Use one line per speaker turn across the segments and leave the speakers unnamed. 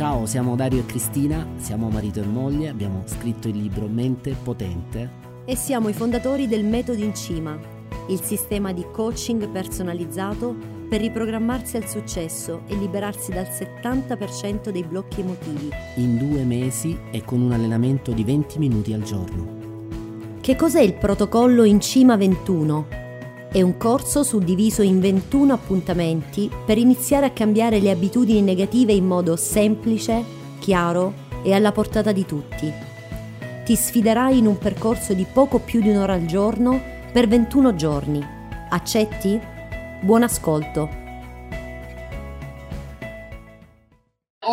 Ciao, siamo Dario e Cristina, siamo marito e moglie, abbiamo scritto il libro Mente Potente
e siamo i fondatori del Metodo in Cima, il sistema di coaching personalizzato per riprogrammarsi al successo e liberarsi dal 70% dei blocchi emotivi.
In due mesi e con un allenamento di 20 minuti al giorno.
Che cos'è il protocollo in Cima 21? È un corso suddiviso in 21 appuntamenti per iniziare a cambiare le abitudini negative in modo semplice, chiaro e alla portata di tutti. Ti sfiderai in un percorso di poco più di un'ora al giorno per 21 giorni. Accetti? Buon ascolto!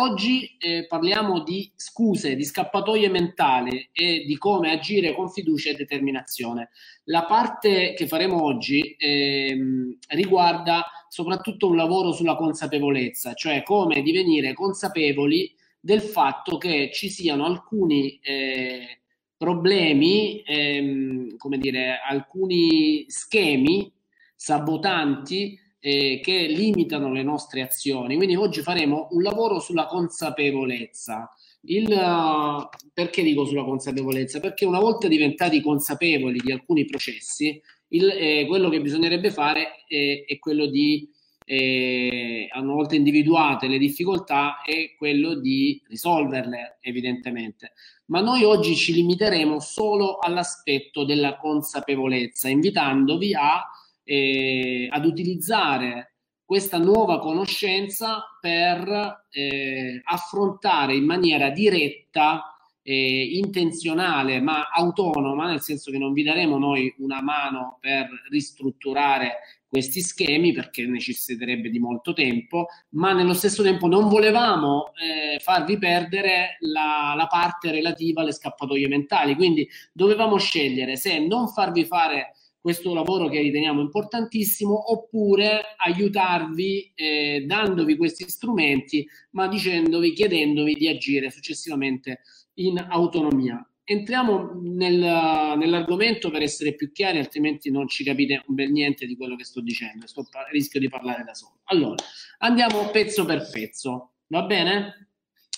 Oggi eh, parliamo di scuse, di scappatoie mentali e di come agire con fiducia e determinazione. La parte che faremo oggi ehm, riguarda soprattutto un lavoro sulla consapevolezza, cioè come divenire consapevoli del fatto che ci siano alcuni eh, problemi, ehm, come dire, alcuni schemi sabotanti eh, che limitano le nostre azioni. Quindi oggi faremo un lavoro sulla consapevolezza. Il, uh, perché dico sulla consapevolezza? Perché una volta diventati consapevoli di alcuni processi, il, eh, quello che bisognerebbe fare è, è quello di, eh, una volta individuate le difficoltà, è quello di risolverle, evidentemente. Ma noi oggi ci limiteremo solo all'aspetto della consapevolezza, invitandovi a eh, ad utilizzare questa nuova conoscenza per eh, affrontare in maniera diretta, eh, intenzionale, ma autonoma, nel senso che non vi daremo noi una mano per ristrutturare questi schemi perché necessiterebbe di molto tempo, ma nello stesso tempo non volevamo eh, farvi perdere la, la parte relativa alle scappatoie mentali, quindi dovevamo scegliere se non farvi fare questo lavoro che riteniamo importantissimo oppure aiutarvi eh, dandovi questi strumenti ma dicendovi, chiedendovi di agire successivamente in autonomia. Entriamo nel, nell'argomento per essere più chiari, altrimenti non ci capite bel niente di quello che sto dicendo, sto, rischio di parlare da solo. Allora, andiamo pezzo per pezzo, va bene?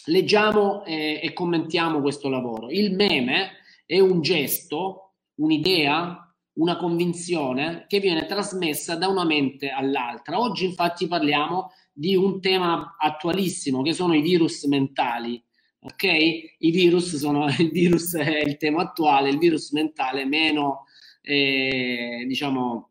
Leggiamo eh, e commentiamo questo lavoro. Il meme è un gesto, un'idea, una convinzione che viene trasmessa da una mente all'altra. Oggi infatti parliamo di un tema attualissimo che sono i virus mentali. Ok? I virus sono il virus è il tema attuale, il virus mentale meno eh, diciamo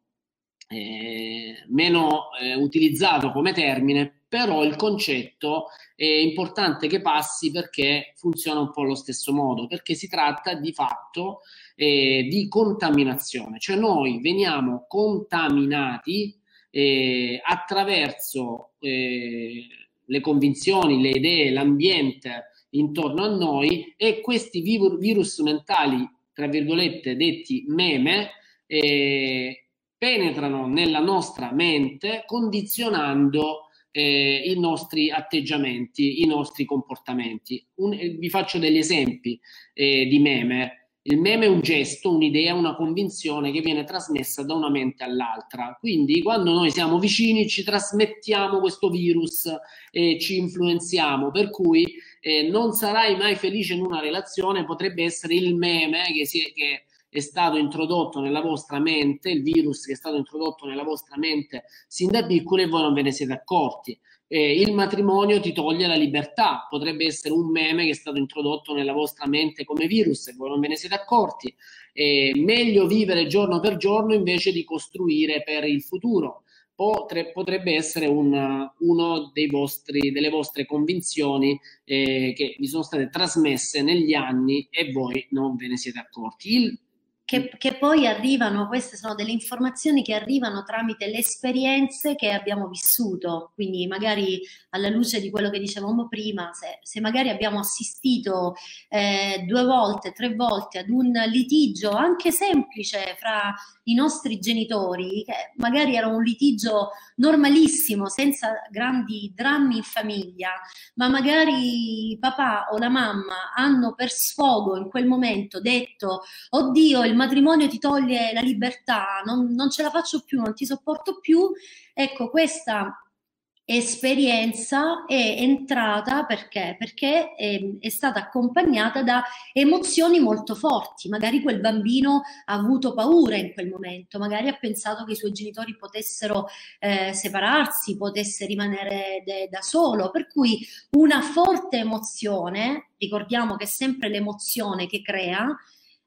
eh, meno eh, utilizzato come termine, però il concetto è importante che passi perché funziona un po' allo stesso modo, perché si tratta di fatto eh, di contaminazione, cioè noi veniamo contaminati eh, attraverso eh, le convinzioni, le idee, l'ambiente intorno a noi e questi virus mentali, tra virgolette, detti meme, eh, penetrano nella nostra mente condizionando eh, i nostri atteggiamenti, i nostri comportamenti. Un, eh, vi faccio degli esempi eh, di meme. Il meme è un gesto, un'idea, una convinzione che viene trasmessa da una mente all'altra. Quindi quando noi siamo vicini ci trasmettiamo questo virus e ci influenziamo, per cui eh, non sarai mai felice in una relazione, potrebbe essere il meme che, si è, che è stato introdotto nella vostra mente, il virus che è stato introdotto nella vostra mente sin da piccoli e voi non ve ne siete accorti eh, il matrimonio ti toglie la libertà, potrebbe essere un meme che è stato introdotto nella vostra mente come virus e voi non ve ne siete accorti. Eh, meglio vivere giorno per giorno invece di costruire per il futuro. Potre, potrebbe essere un, uno dei vostri, delle vostre convinzioni eh, che vi sono state trasmesse negli anni e voi non ve ne siete accorti. Il
che, che, poi arrivano, queste sono delle informazioni che arrivano tramite le esperienze che abbiamo vissuto, quindi magari alla luce di quello che dicevamo prima, se, se magari abbiamo assistito eh, due volte, tre volte ad un litigio anche semplice fra i nostri genitori, che magari era un litigio normalissimo, senza grandi drammi in famiglia, ma magari papà o la mamma hanno per sfogo in quel momento detto, oddio, il matrimonio ti toglie la libertà, non, non ce la faccio più, non ti sopporto più, ecco, questa esperienza è entrata perché? Perché è, è, stata accompagnata da emozioni molto forti. Magari quel bambino ha avuto paura in quel momento, magari ha pensato che i suoi genitori potessero eh, separarsi, potesse rimanere de, da solo. Per cui una forte emozione, ricordiamo che è sempre l'emozione che crea,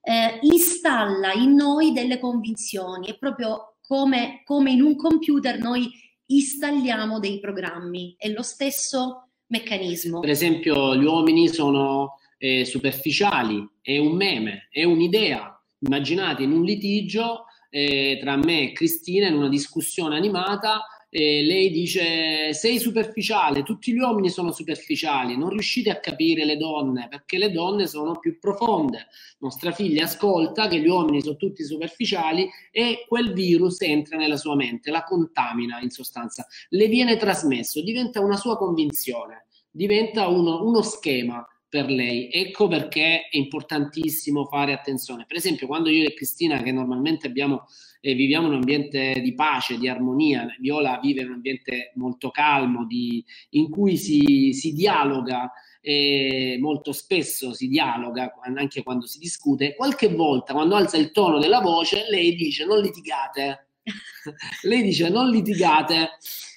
eh, installa in noi delle convinzioni. È proprio come, come in un computer noi installiamo dei programmi. È lo stesso meccanismo.
Per esempio, gli uomini sono eh, superficiali, è un meme, è un'idea. Immaginate in un litigio eh, tra me e Cristina, in una discussione animata, e lei dice sei superficiale, tutti gli uomini sono superficiali, non riuscite a capire le donne perché le donne sono più profonde. Nostra figlia ascolta che gli uomini sono tutti superficiali e quel virus entra nella sua mente, la contamina in sostanza, le viene trasmesso, diventa una sua convinzione, diventa uno, uno schema per lei. Ecco perché è importantissimo fare attenzione. Per esempio, quando io e Cristina, che normalmente abbiamo, eh, viviamo un ambiente di pace, di armonia, Viola vive in un ambiente molto calmo, di, in cui si, si dialoga. E molto spesso si dialoga anche quando si discute. Qualche volta, quando alza il tono della voce, lei dice: Non litigate. lei dice: Non litigate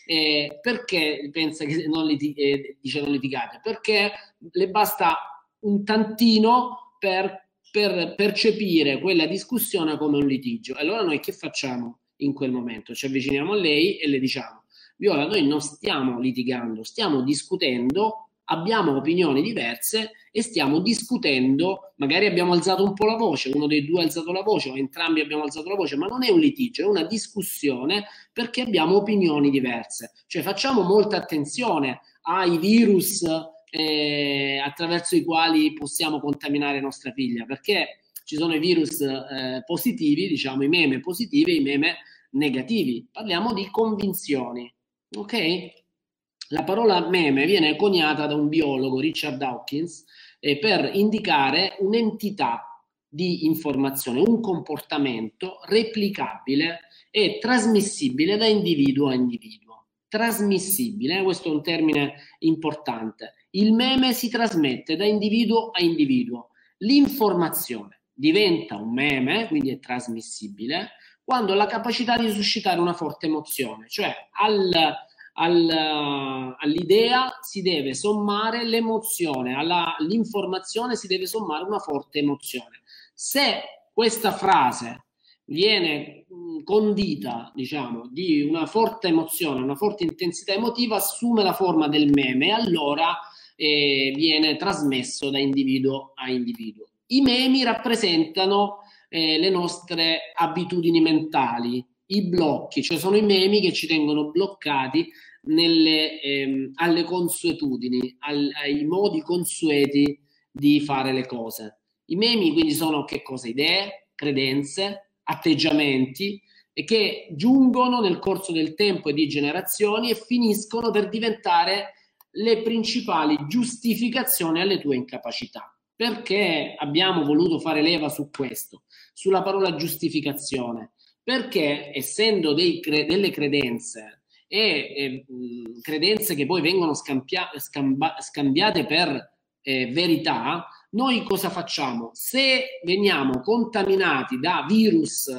eh, perché pensa che non litig- eh, dice non litigate? Perché le basta un tantino per, per percepire quella discussione come un litigio. Allora noi che facciamo in quel momento? Ci avviciniamo a lei e le diciamo, Viola, noi non stiamo litigando, stiamo discutendo abbiamo opinioni diverse e stiamo discutendo, magari abbiamo alzato un po' la voce, uno dei due ha alzato la voce o entrambi abbiamo alzato la voce, ma non è un litigio, è una discussione perché abbiamo opinioni diverse. Cioè facciamo molta attenzione ai virus eh, attraverso i quali possiamo contaminare nostra figlia, perché ci sono i virus eh, positivi, diciamo i meme positivi e i meme negativi. Parliamo di convinzioni, ok? La parola meme viene coniata da un biologo, Richard Dawkins, eh, per indicare un'entità di informazione, un comportamento replicabile e trasmissibile da individuo a individuo. Trasmissibile, eh, questo è un termine importante. Il meme si trasmette da individuo a individuo. L'informazione diventa un meme, quindi è trasmissibile, quando ha la capacità di suscitare una forte emozione, cioè al al, all'idea si deve sommare l'emozione, alla, all'informazione si deve sommare una forte emozione. Se questa frase viene condita, diciamo, di una forte emozione, una forte intensità emotiva, assume la forma del meme allora eh, viene trasmesso da individuo a individuo. I memi rappresentano eh, le nostre abitudini mentali, i blocchi, cioè sono i memi che ci tengono bloccati nelle, ehm, alle consuetudini, al, ai modi consueti di fare le cose. I memi quindi sono che cosa? Idee, credenze, atteggiamenti e che giungono nel corso del tempo e di generazioni e finiscono per diventare le principali giustificazioni alle tue incapacità. Perché abbiamo voluto fare leva su questo, sulla parola giustificazione? Perché essendo cre- delle credenze e eh, credenze che poi vengono scampia- scamba- scambiate per eh, verità, noi cosa facciamo? Se veniamo contaminati da virus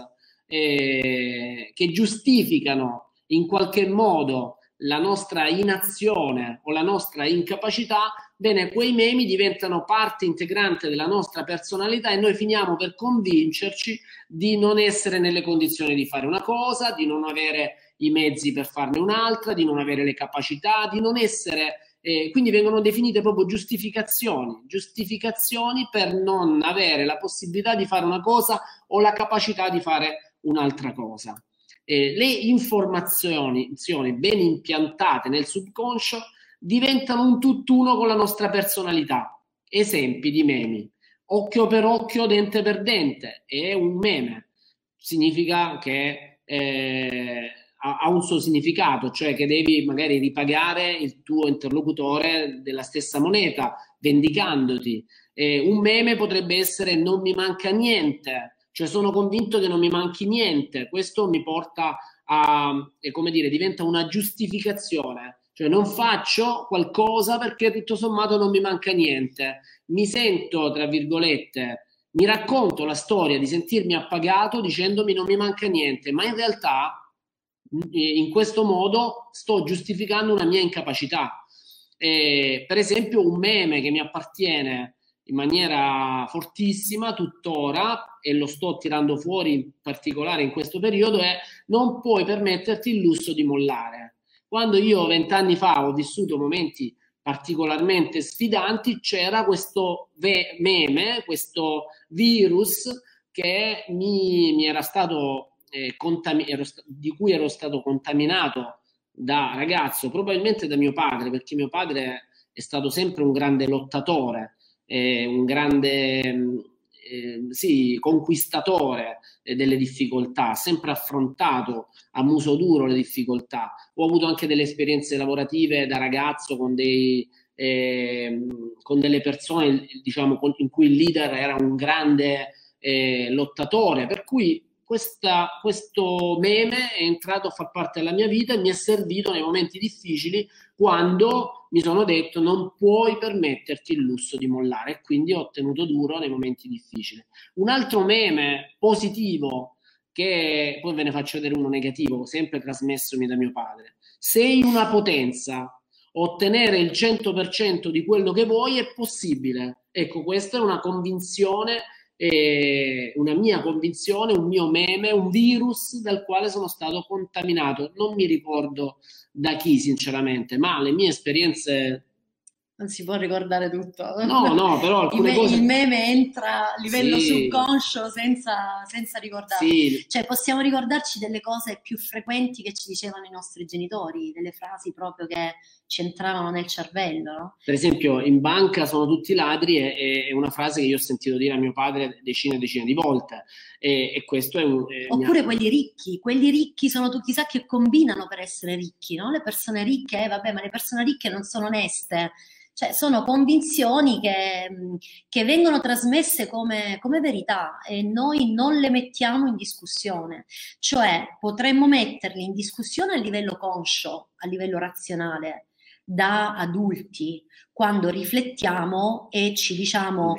eh, che giustificano in qualche modo la nostra inazione o la nostra incapacità, bene, quei memi diventano parte integrante della nostra personalità e noi finiamo per convincerci di non essere nelle condizioni di fare una cosa, di non avere i mezzi per farne un'altra, di non avere le capacità, di non essere... Eh, quindi vengono definite proprio giustificazioni, giustificazioni per non avere la possibilità di fare una cosa o la capacità di fare un'altra cosa. Eh, le informazioni ben impiantate nel subconscio diventano un tutt'uno con la nostra personalità. Esempi di memi. Occhio per occhio, dente per dente, è un meme. Significa che eh, ha, un suo significato, cioè che devi magari ripagare il tuo interlocutore della stessa moneta, vendicandoti. Eh, un meme potrebbe essere non mi manca niente, cioè sono convinto che non mi manchi niente. Questo mi porta a, eh, come dire, diventa una giustificazione. Cioè non faccio qualcosa perché tutto sommato non mi manca niente. Mi sento, tra virgolette, mi racconto la storia di sentirmi appagato dicendomi non mi manca niente, ma in realtà in questo modo sto giustificando una mia incapacità. Eh, per esempio un meme che mi appartiene in maniera fortissima tuttora e lo sto tirando fuori in particolare in questo periodo è non puoi permetterti il lusso di mollare. Quando io vent'anni fa ho vissuto momenti particolarmente sfidanti, c'era questo ve- meme, questo virus che mi, mi era stato, eh, contami- ero sta- di cui ero stato contaminato da ragazzo, probabilmente da mio padre, perché mio padre è stato sempre un grande lottatore, eh, un grande eh, sì, conquistatore eh, delle difficoltà, sempre affrontato a muso duro le difficoltà. Ho avuto anche delle esperienze lavorative da ragazzo con, dei, eh, con delle persone diciamo, in cui il leader era un grande eh, lottatore, per cui questa, questo meme è entrato a far parte della mia vita e mi è servito nei momenti difficili quando mi sono detto non puoi permetterti il lusso di mollare e quindi ho tenuto duro nei momenti difficili. Un altro meme positivo che poi ve ne faccio vedere uno negativo, sempre trasmessomi da mio padre. Sei una potenza, ottenere il 100% di quello che vuoi è possibile. Ecco, questa è una convinzione eh, una mia convinzione, un mio meme, un virus dal quale sono stato contaminato. Non mi ricordo da chi, sinceramente, ma le mie esperienze
non si può ricordare tutto.
No, no, però alcune
il,
cose...
Il meme entra a livello sì. subconscio senza, senza ricordare. Sì. Cioè possiamo ricordarci delle cose più frequenti che ci dicevano i nostri genitori, delle frasi proprio che ci entravano nel cervello. No?
Per esempio, in banca sono tutti ladri è, è, una frase che io ho sentito dire a mio padre decine e decine di volte. E, e questo è un... È
Oppure mia... quelli ricchi, quelli ricchi sono tutti, sa che combinano per essere ricchi, no? Le persone ricche, eh, vabbè, ma le persone ricche non sono oneste cioè, sono convinzioni che, che vengono trasmesse come, come, verità e noi non le mettiamo in discussione. Cioè, potremmo metterle in discussione a livello conscio, a livello razionale, da adulti, quando riflettiamo e ci diciamo,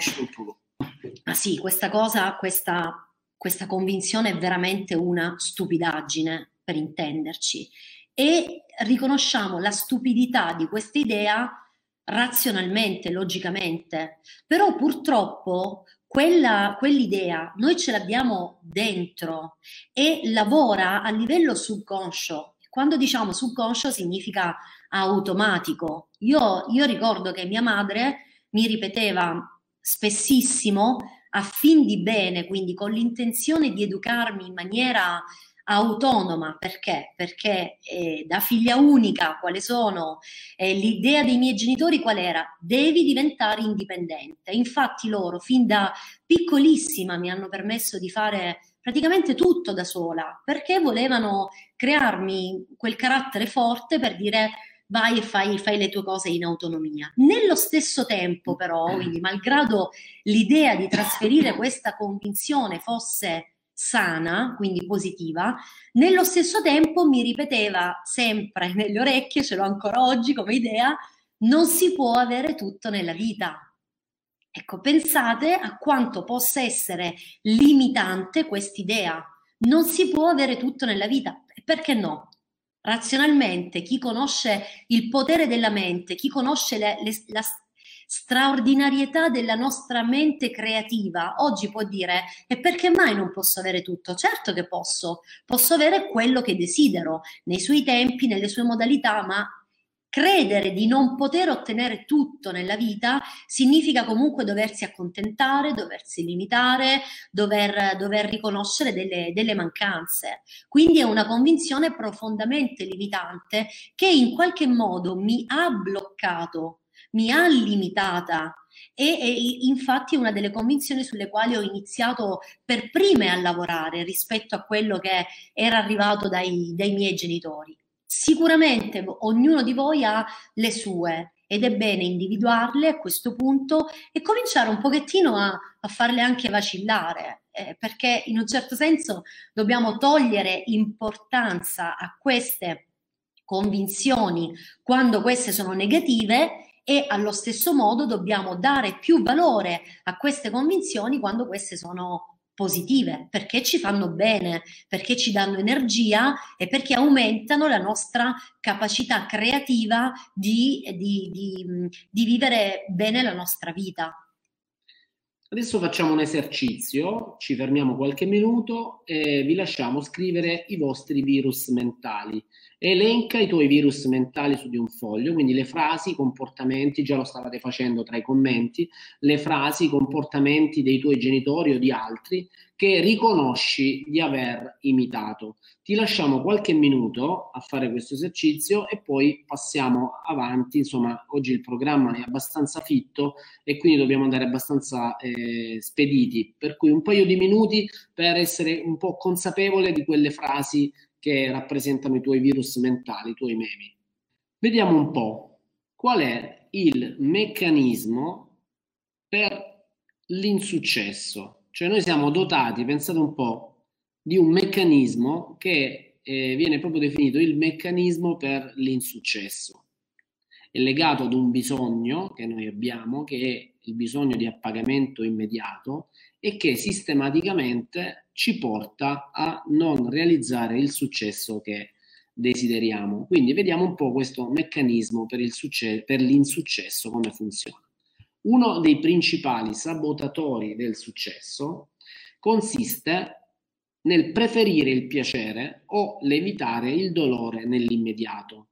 ah sì, questa cosa, questa, questa convinzione è veramente una stupidaggine, per intenderci. E riconosciamo la stupidità di questa idea razionalmente, logicamente, però purtroppo quella, quell'idea noi ce l'abbiamo dentro e lavora a livello subconscio. Quando diciamo subconscio significa automatico. Io, io ricordo che mia madre mi ripeteva spessissimo a fin di bene, quindi con l'intenzione di educarmi in maniera autonoma perché? Perché eh, da figlia unica, quale sono? Eh, l'idea dei miei genitori qual era? Devi diventare indipendente. Infatti loro fin da piccolissima mi hanno permesso di fare praticamente tutto da sola perché volevano crearmi quel carattere forte per dire vai e fai, fai, le tue cose in autonomia. Nello stesso tempo, però, quindi malgrado l'idea di trasferire questa convinzione fosse sana, quindi positiva, nello stesso tempo mi ripeteva sempre nelle orecchie, ce l'ho ancora oggi come idea, non si può avere tutto nella vita. Ecco, pensate a quanto possa essere limitante quest'idea. Non si può avere tutto nella vita. Perché no? Razionalmente, chi conosce il potere della mente, chi conosce le, le, la, straordinarietà della nostra mente creativa, oggi può dire e perché mai non posso avere tutto? Certo che posso, posso avere quello che desidero nei suoi tempi, nelle sue modalità, ma credere di non poter ottenere tutto nella vita significa comunque doversi accontentare, doversi limitare, dover, dover riconoscere delle, delle, mancanze. Quindi è una convinzione profondamente limitante che in qualche modo mi ha bloccato mi ha limitata e, e, infatti è una delle convinzioni sulle quali ho iniziato per prime a lavorare rispetto a quello che era arrivato dai, dai miei genitori. Sicuramente ognuno di voi ha le sue ed è bene individuarle a questo punto e cominciare un pochettino a, a farle anche vacillare, eh, perché in un certo senso dobbiamo togliere importanza a queste convinzioni quando queste sono negative e allo stesso modo dobbiamo dare più valore a queste convinzioni quando queste sono positive, perché ci fanno bene, perché ci danno energia e perché aumentano la nostra capacità creativa di, di, di, di vivere bene la nostra vita.
Adesso facciamo un esercizio, ci fermiamo qualche minuto e vi lasciamo scrivere i vostri virus mentali elenca i tuoi virus mentali su di un foglio, quindi le frasi, i comportamenti, già lo stavate facendo tra i commenti, le frasi, i comportamenti dei tuoi genitori o di altri che riconosci di aver imitato. Ti lasciamo qualche minuto a fare questo esercizio e poi passiamo avanti. Insomma, oggi il programma è abbastanza fitto e quindi dobbiamo andare abbastanza eh, spediti, per cui un paio di minuti per essere un po' consapevole di quelle frasi che rappresentano i tuoi virus mentali, i tuoi memi. Vediamo un po' qual è il meccanismo per l'insuccesso. Cioè noi siamo dotati, pensate un po', di un meccanismo che eh, viene proprio definito il meccanismo per l'insuccesso. È legato ad un bisogno che noi abbiamo, che è il bisogno di appagamento immediato e che sistematicamente ci porta a non realizzare il successo che desideriamo. Quindi vediamo un po' questo meccanismo per, succe- per l'insuccesso, come funziona. Uno dei principali sabotatori del successo consiste nel preferire il piacere o l'evitare il dolore nell'immediato,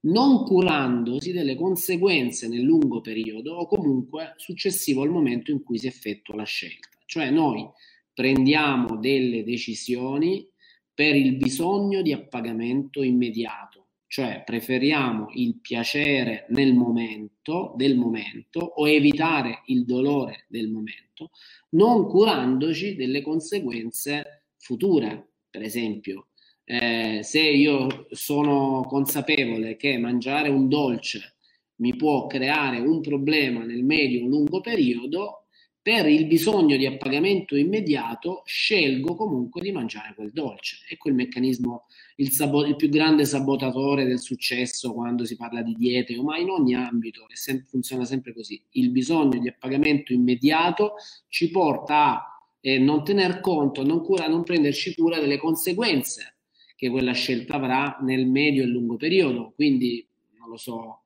non curandosi delle conseguenze nel lungo periodo o comunque successivo al momento in cui si effettua la scelta. Cioè noi prendiamo delle decisioni per il bisogno di appagamento immediato, cioè preferiamo il piacere nel momento, del momento o evitare il dolore del momento, non curandoci delle conseguenze future. Per esempio, eh, se io sono consapevole che mangiare un dolce mi può creare un problema nel medio-lungo periodo, per il bisogno di appagamento immediato scelgo comunque di mangiare quel dolce. Ecco il meccanismo, il, sabo- il più grande sabotatore del successo quando si parla di diete, ma in ogni ambito sem- funziona sempre così. Il bisogno di appagamento immediato ci porta a eh, non tener conto, non, cura, non prenderci cura delle conseguenze che quella scelta avrà nel medio e lungo periodo. Quindi, non lo so,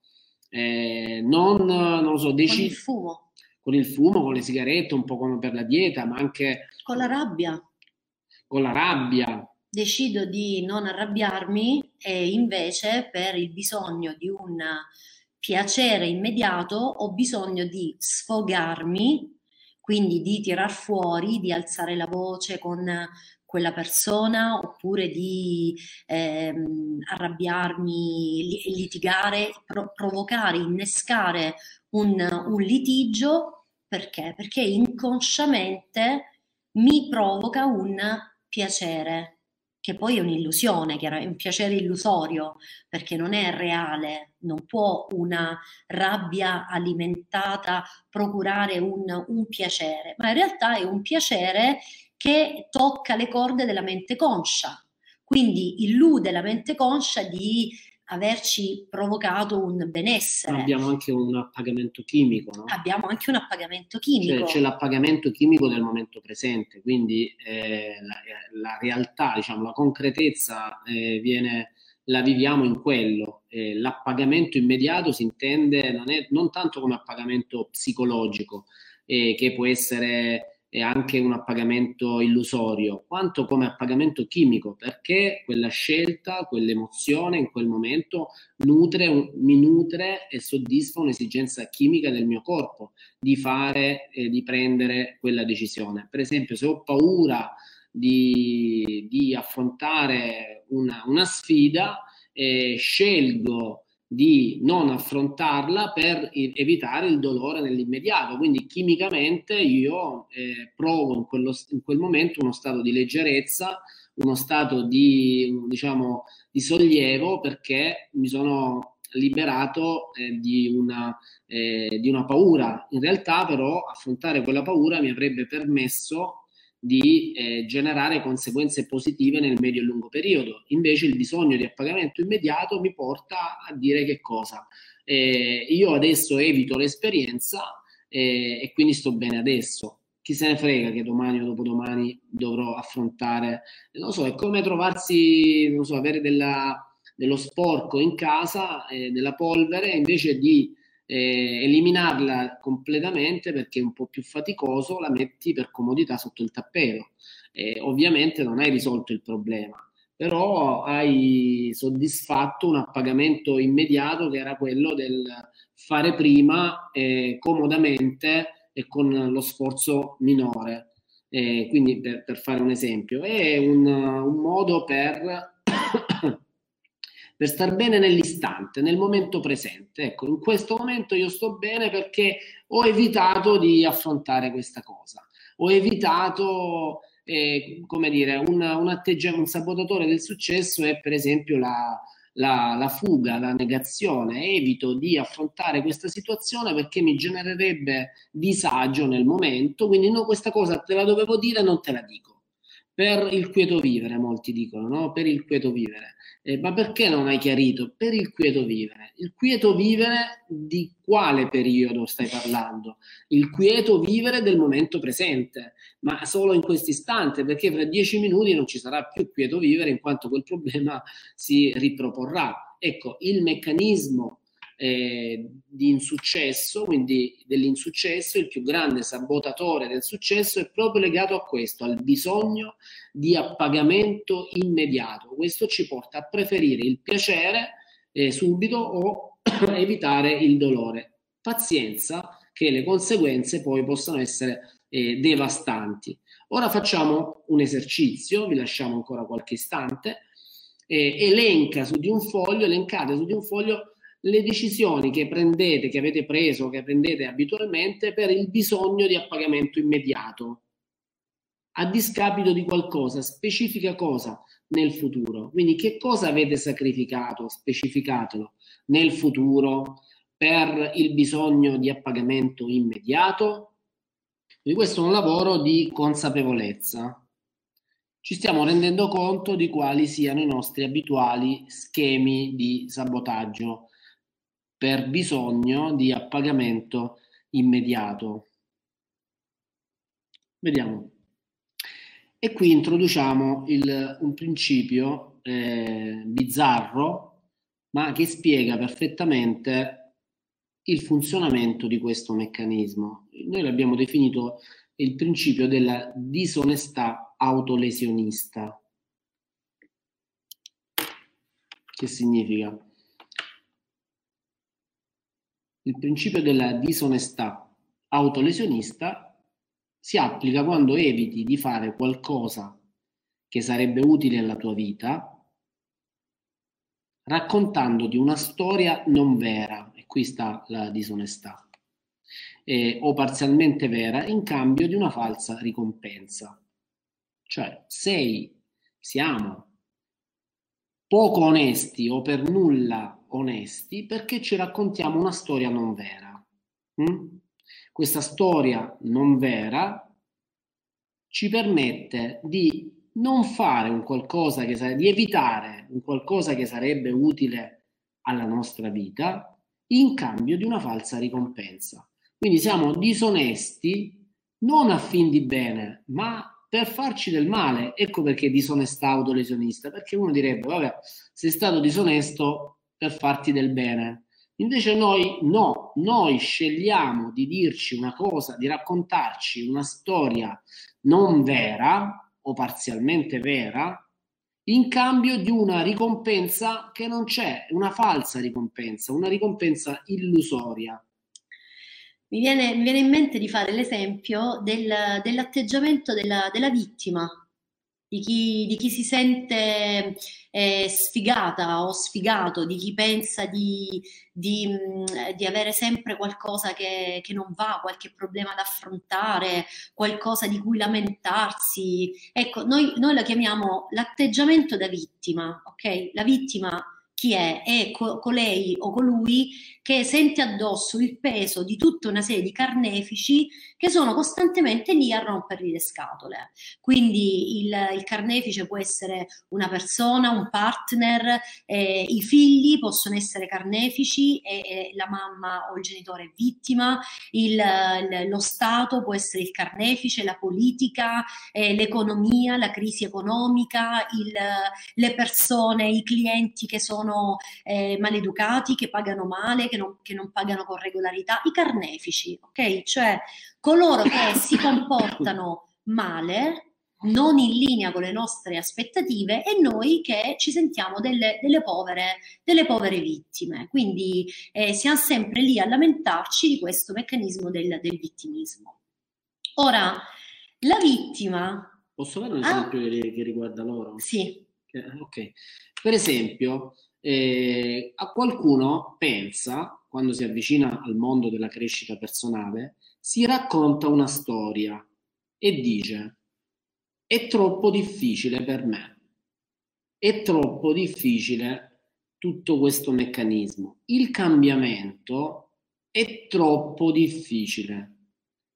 eh, non, non lo so,
decidi... Con il fumo
con il fumo, con le sigarette, un po' come per la dieta, ma anche
con la rabbia.
Con la rabbia.
Decido di non arrabbiarmi e invece per il bisogno di un piacere immediato ho bisogno di sfogarmi, quindi di tirar fuori, di alzare la voce con quella persona oppure di ehm, arrabbiarmi, litigare, pro- provocare, innescare un, un litigio perché? Perché inconsciamente mi provoca un piacere, che poi è un'illusione, è un piacere illusorio, perché non è reale, non può una rabbia alimentata procurare un, un piacere, ma in realtà è un piacere che tocca le corde della mente conscia, quindi illude la mente conscia di averci provocato un benessere.
Abbiamo anche un appagamento chimico, no?
Abbiamo anche un appagamento chimico.
Cioè, c'è l'appagamento chimico del momento presente, quindi eh, la, la, realtà, diciamo, la concretezza eh, viene, la viviamo in quello. Eh, l'appagamento immediato si intende non, è, non tanto come appagamento psicologico, eh, che può essere e anche un appagamento illusorio, quanto come appagamento chimico, perché quella scelta, quell'emozione in quel momento nutre, mi nutre e soddisfa un'esigenza chimica del mio corpo di fare e di prendere quella decisione. Per esempio, se ho paura di, di affrontare una, una sfida, eh, scelgo di non affrontarla per evitare il dolore nell'immediato. Quindi chimicamente io eh, provo in, quello, in, quel momento uno stato di leggerezza, uno stato di, diciamo, di sollievo perché mi sono liberato eh, di, una, eh, di una paura. In realtà però affrontare quella paura mi avrebbe permesso di eh, generare conseguenze positive nel medio e lungo periodo. Invece il bisogno di appagamento immediato mi porta a dire che cosa? Eh, io adesso evito l'esperienza eh, e quindi sto bene adesso. Chi se ne frega che domani o dopodomani dovrò affrontare, non so, è come trovarsi, non so, avere della, dello sporco in casa, eh, della polvere, invece di eh, eliminarla completamente perché è un po' più faticoso, la metti per comodità sotto il tappeto. Eh, ovviamente non hai risolto il problema, però hai soddisfatto un appagamento immediato che era quello del fare prima eh, comodamente e con lo sforzo minore. Eh, quindi per, per, fare un esempio, è un, un modo per per star bene nell'istante, nel momento presente. Ecco, in questo momento io sto bene perché ho evitato di affrontare questa cosa, ho evitato, eh, come dire, un, un atteggiamento, un sabotatore del successo è per esempio la, la, la, fuga, la negazione, evito di affrontare questa situazione perché mi genererebbe disagio nel momento, quindi no, questa cosa te la dovevo dire, non te la dico. Per il quieto vivere, molti dicono, no? Per il quieto vivere. Eh, ma perché non hai chiarito? Per il quieto vivere. Il quieto vivere di quale periodo stai parlando? Il quieto vivere del momento presente, ma solo in questo istante, perché fra dieci minuti non ci sarà più quieto vivere in quanto quel problema si riproporrà. Ecco, il meccanismo eh, di insuccesso, quindi dell'insuccesso, il più grande sabotatore del successo è proprio legato a questo, al bisogno di appagamento immediato. Questo ci porta a preferire il piacere eh, subito o evitare il dolore. Pazienza che le conseguenze poi possano essere eh, devastanti. Ora facciamo un esercizio, vi lasciamo ancora qualche istante. Eh, elenca su di un foglio, elencate su di un foglio le decisioni che prendete, che avete preso, che prendete abitualmente per il bisogno di appagamento immediato, a discapito di qualcosa, specifica cosa nel futuro. Quindi che cosa avete sacrificato, specificatelo, nel futuro per il bisogno di appagamento immediato? Quindi questo è un lavoro di consapevolezza. Ci stiamo rendendo conto di quali siano i nostri abituali schemi di sabotaggio per bisogno di appagamento immediato. Vediamo. E qui introduciamo il, un principio eh, bizzarro, ma che spiega perfettamente il funzionamento di questo meccanismo. Noi l'abbiamo definito il principio della disonestà autolesionista. Che significa? Il principio della disonestà autolesionista si applica quando eviti di fare qualcosa che sarebbe utile alla tua vita raccontandoti una storia non vera, e qui sta la disonestà, eh, o parzialmente vera, in cambio di una falsa ricompensa. Cioè, sei, siamo poco onesti o per nulla onesti perché ci raccontiamo una storia non vera. Mm? Questa storia non vera ci permette di non fare un qualcosa che sarebbe, di evitare un qualcosa che sarebbe utile alla nostra vita in cambio di una falsa ricompensa. Quindi siamo disonesti non a fin di bene, ma per farci del male. Ecco perché disonestà autolesionista, perché uno direbbe, vabbè, sei stato disonesto, per farti del bene. Invece noi no, noi scegliamo di dirci una cosa, di raccontarci una storia non vera o parzialmente vera in cambio di una ricompensa che non c'è, una falsa ricompensa, una ricompensa illusoria.
Mi viene, mi viene in mente di fare l'esempio del, dell'atteggiamento della, della vittima di chi, di chi si sente eh, sfigata o sfigato, di chi pensa di, di, di avere sempre qualcosa che, che, non va, qualche problema da affrontare, qualcosa di cui lamentarsi. Ecco, noi, noi la chiamiamo l'atteggiamento da vittima, ok? La vittima chi è? È co- colei o colui che sente addosso il peso di tutta una serie di carnefici che sono costantemente lì a rompergli le scatole. Quindi il, il carnefice può essere una persona, un partner, eh, i figli possono essere carnefici e, e, la mamma o il genitore è vittima, il, lo Stato può essere il carnefice, la politica, eh, l'economia, la crisi economica, il, le persone, i clienti che sono eh, maleducati, che pagano male, che non, che non pagano con regolarità, i carnefici, ok? Cioè coloro che si comportano male, non in linea con le nostre aspettative e noi che ci sentiamo delle, delle, povere, delle povere, vittime. Quindi eh, siamo sempre lì a lamentarci di questo meccanismo del, del vittimismo. Ora, la vittima...
Posso fare un esempio ah, che, che, riguarda loro?
Sì.
Ok. Per esempio, eh, a qualcuno pensa, quando si avvicina al mondo della crescita personale, si racconta una storia e dice è troppo difficile per me, è troppo difficile tutto questo meccanismo, il cambiamento è troppo difficile.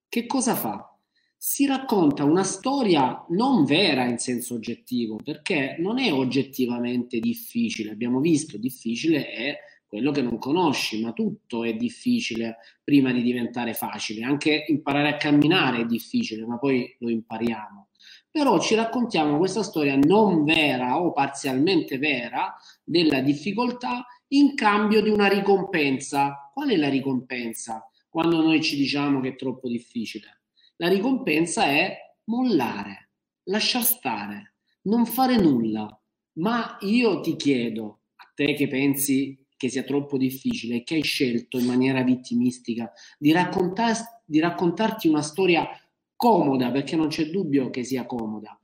Che cosa fa? si racconta una storia non vera in senso oggettivo, perché non è oggettivamente difficile. Abbiamo visto, difficile è quello che non conosci, ma tutto è difficile prima di diventare facile. Anche imparare a camminare è difficile, ma poi lo impariamo. Però ci raccontiamo questa storia non vera o parzialmente vera della difficoltà in cambio di una ricompensa. Qual è la ricompensa quando noi ci diciamo che è troppo difficile? La ricompensa è mollare, lasciar stare, non fare nulla. Ma io ti chiedo, a te che pensi che sia troppo difficile e che hai scelto in maniera vittimistica di, raccontar- di raccontarti una storia comoda, perché non c'è dubbio che sia comoda,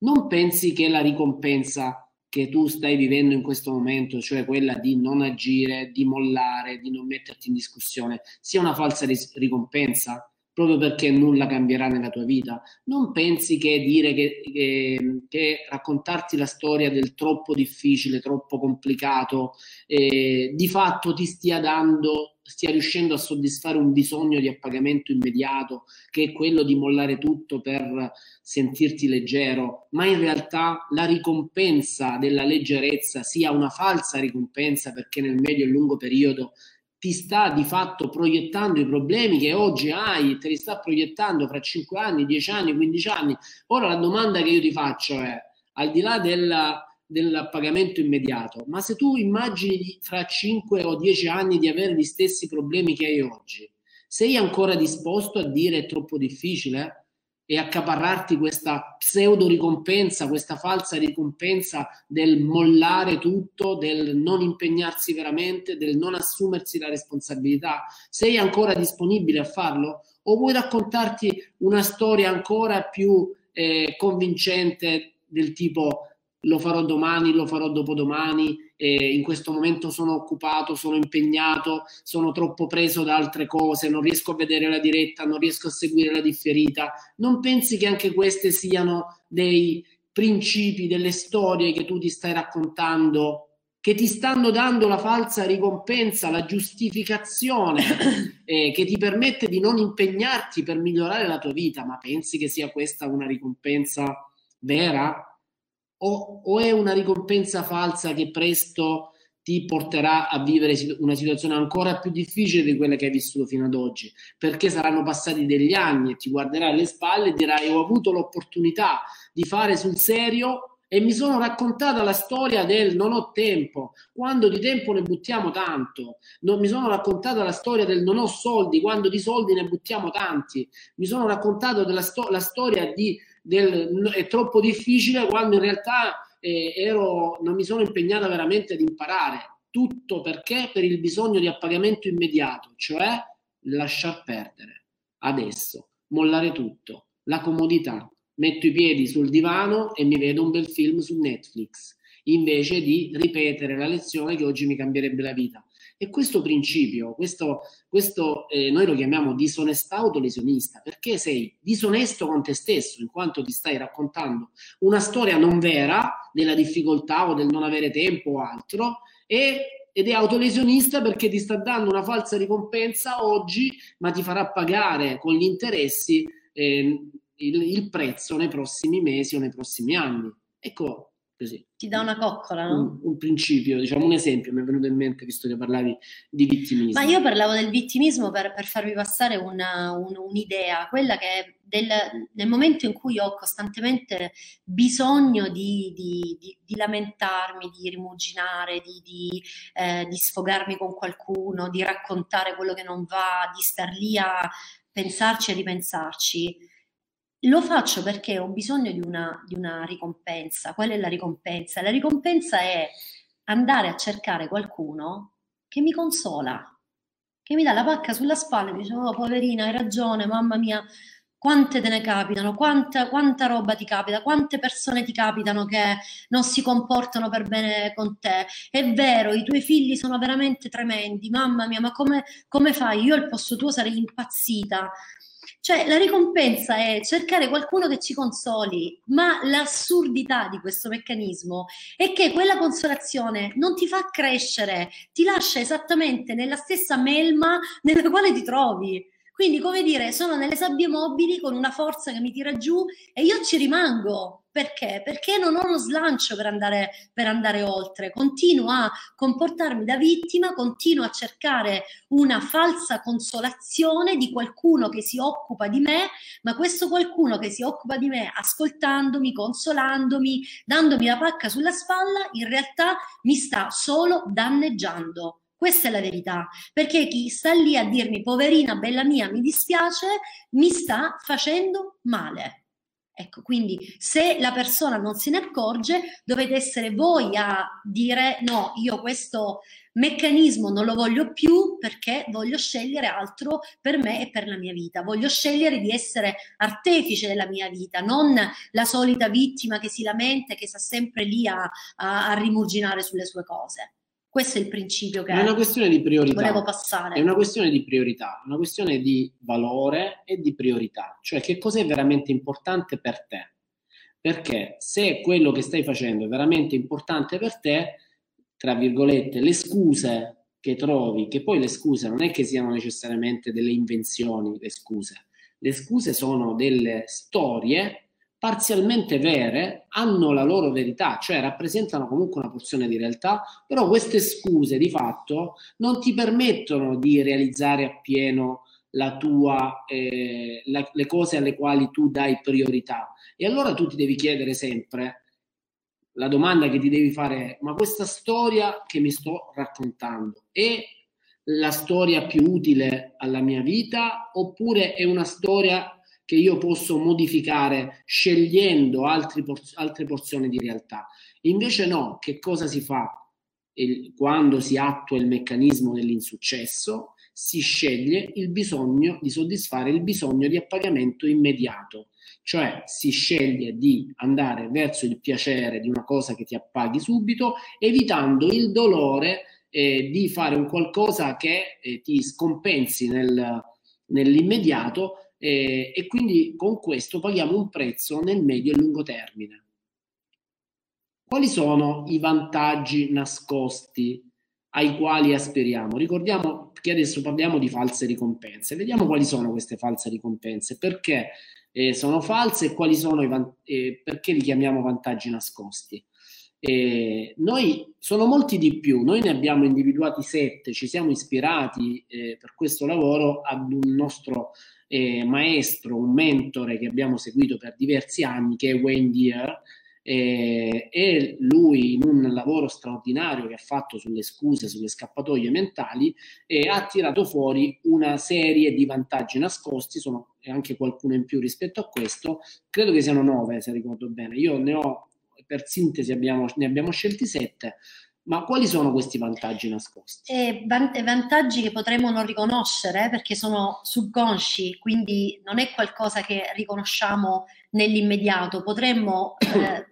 non pensi che la ricompensa che tu stai vivendo in questo momento, cioè quella di non agire, di mollare, di non metterti in discussione, sia una falsa ris- ricompensa? Proprio perché nulla cambierà nella tua vita. Non pensi che dire che, che, che raccontarti la storia del troppo difficile, troppo complicato, eh, di fatto ti stia dando, stia riuscendo a soddisfare un bisogno di appagamento immediato, che è quello di mollare tutto per sentirti leggero, ma in realtà la ricompensa della leggerezza sia una falsa ricompensa perché nel medio e lungo periodo ti sta di fatto proiettando i problemi che oggi hai, te li sta proiettando fra 5 anni, 10 anni, 15 anni. Ora la domanda che io ti faccio è, al di là della, del pagamento immediato, ma se tu immagini fra 5 o 10 anni di avere gli stessi problemi che hai oggi, sei ancora disposto a dire è troppo difficile? E accaparrarti questa pseudo ricompensa, questa falsa ricompensa del mollare tutto, del non impegnarsi veramente, del non assumersi la responsabilità? Sei ancora disponibile a farlo? O vuoi raccontarti una storia ancora più eh, convincente del tipo lo farò domani, lo farò dopodomani, eh, in questo momento sono occupato, sono impegnato, sono troppo preso da altre cose, non riesco a vedere la diretta, non riesco a seguire la differita. Non pensi che anche queste siano dei principi, delle storie che tu ti stai raccontando che ti stanno dando la falsa ricompensa, la giustificazione eh, che ti permette di non impegnarti per migliorare la tua vita, ma pensi che sia questa una ricompensa vera? O, o è una ricompensa falsa che presto ti porterà a vivere una situazione ancora più difficile di quella che hai vissuto fino ad oggi, perché saranno passati degli anni e ti guarderai alle spalle e dirai ho avuto l'opportunità di fare sul serio e mi sono raccontata la storia del non ho tempo, quando di tempo ne buttiamo tanto, non, mi sono raccontata la storia del non ho soldi, quando di soldi ne buttiamo tanti, mi sono raccontato della sto- la storia di del, è troppo difficile quando in realtà eh, ero, non mi sono impegnata veramente ad imparare. Tutto perché? Per il bisogno di appagamento immediato, cioè lasciar perdere adesso, mollare tutto, la comodità. Metto i piedi sul divano e mi vedo un bel film su Netflix, invece di ripetere la lezione che oggi mi cambierebbe la vita. E questo principio, questo, questo eh, noi lo chiamiamo disonestà autolesionista, perché sei disonesto con te stesso, in quanto ti stai raccontando una storia non vera della difficoltà o del non avere tempo o altro, e, ed è autolesionista perché ti sta dando una falsa ricompensa oggi, ma ti farà pagare con gli interessi eh, il, il prezzo nei prossimi mesi o nei prossimi anni. Ecco, così.
Ti dà una coccola, no?
Un, un, principio, diciamo un esempio, mi è venuto in mente visto che parlavi di vittimismo.
Ma io parlavo del vittimismo per, per farvi passare una, un, un'idea, quella che del, nel momento in cui ho costantemente bisogno di, di, di, di lamentarmi, di rimuginare, di, eh, di sfogarmi con qualcuno, di raccontare quello che non va, di star lì a pensarci e ripensarci, lo faccio perché ho bisogno di una, di una ricompensa. Qual è la ricompensa? La ricompensa è andare a cercare qualcuno che mi consola, che mi dà la pacca sulla spalla e mi dice, oh poverina, hai ragione, mamma mia, quante te ne capitano, quanta, quanta, roba ti capita, quante persone ti capitano che non si comportano per bene con te. È vero, i tuoi figli sono veramente tremendi, mamma mia, ma come, come fai? Io al posto tuo sarei impazzita. Cioè, la ricompensa è cercare qualcuno che ci consoli, ma l'assurdità di questo meccanismo è che quella consolazione non ti fa crescere, ti lascia esattamente nella stessa melma nella quale ti trovi. Quindi, come dire, sono nelle sabbie mobili con una forza che mi tira giù e io ci rimango. Perché? Perché non ho lo slancio per andare, per andare oltre. Continuo a comportarmi da vittima, continuo a cercare una falsa consolazione di qualcuno che si occupa di me, ma questo qualcuno che si occupa di me ascoltandomi, consolandomi, dandomi la pacca sulla spalla, in realtà mi sta solo danneggiando. Questa è la verità, perché chi sta lì a dirmi poverina, bella mia, mi dispiace, mi sta facendo male. Ecco, quindi se la persona non se ne accorge, dovete essere voi a dire no, io questo meccanismo non lo voglio più perché voglio scegliere altro per me e per la mia vita. Voglio scegliere di essere artefice della mia vita, non la solita vittima che si lamenta che sta sempre lì a, a, a rimurginare sulle sue cose. Questo è il principio che
è una questione di priorità.
volevo passare.
È una questione di priorità, una questione di valore e di priorità, cioè che cos'è veramente importante per te. Perché se quello che stai facendo è veramente importante per te, tra virgolette, le scuse che trovi, che poi le scuse non è che siano necessariamente delle invenzioni, le scuse, le scuse sono delle storie parzialmente vere hanno la loro verità, cioè rappresentano comunque una porzione di realtà, però queste scuse di fatto non ti permettono di realizzare appieno la tua, eh, la, le cose alle quali tu dai priorità. E allora tu ti devi chiedere sempre, la domanda che ti devi fare è, ma questa storia che mi sto raccontando è la storia più utile alla mia vita oppure è una storia che io posso modificare scegliendo por- altre porzioni di realtà. Invece no, che cosa si fa? Il, quando si attua il meccanismo dell'insuccesso, si sceglie il bisogno di soddisfare il bisogno di appagamento immediato, cioè si sceglie di andare verso il piacere di una cosa che ti appaghi subito, evitando il dolore eh, di fare un qualcosa che eh, ti scompensi nel, nell'immediato eh, e quindi con questo paghiamo un prezzo nel medio e lungo termine. Quali sono i vantaggi nascosti ai quali aspiriamo? Ricordiamo che adesso parliamo di false ricompense, vediamo quali sono queste false ricompense, perché eh, sono false e quali sono i van- eh, perché li chiamiamo vantaggi nascosti. Eh, noi sono molti di più, noi ne abbiamo individuati sette, ci siamo ispirati eh, per questo lavoro ad un nostro eh, maestro, un mentore che abbiamo seguito per diversi anni, che è Wayne Deere, eh, e lui in un lavoro straordinario che ha fatto sulle scuse, sulle scappatoie mentali, eh, ha tirato fuori una serie di vantaggi nascosti, sono anche qualcuno in più rispetto a questo, credo che siano nove se ricordo bene, io ne ho per sintesi abbiamo, ne abbiamo scelti sette, ma quali sono questi vantaggi nascosti?
Eh, vantaggi che potremmo non riconoscere perché sono subconsci, quindi non è qualcosa che riconosciamo nell'immediato. Potremmo eh,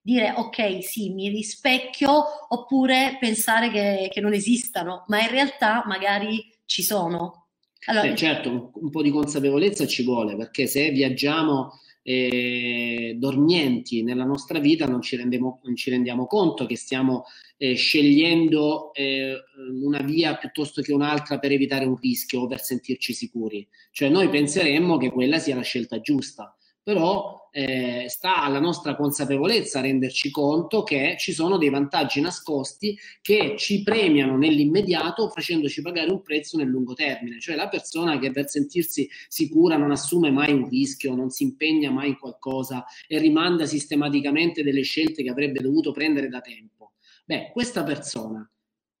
dire ok, sì, mi rispecchio, oppure pensare che, che non esistano, ma in realtà magari ci sono.
Allora, eh, certo, un po' di consapevolezza ci vuole, perché se viaggiamo eh, dormienti nella nostra vita non ci, rendiamo, non ci rendiamo conto che stiamo eh, scegliendo eh, una via piuttosto che un'altra per evitare un rischio o per sentirci sicuri. Cioè noi penseremmo che quella sia la scelta giusta però eh, sta alla nostra consapevolezza renderci conto che ci sono dei vantaggi nascosti che ci premiano nell'immediato facendoci pagare un prezzo nel lungo termine, cioè la persona che per sentirsi sicura non assume mai un rischio, non si impegna mai in qualcosa e rimanda sistematicamente delle scelte che avrebbe dovuto prendere da tempo. Beh, questa persona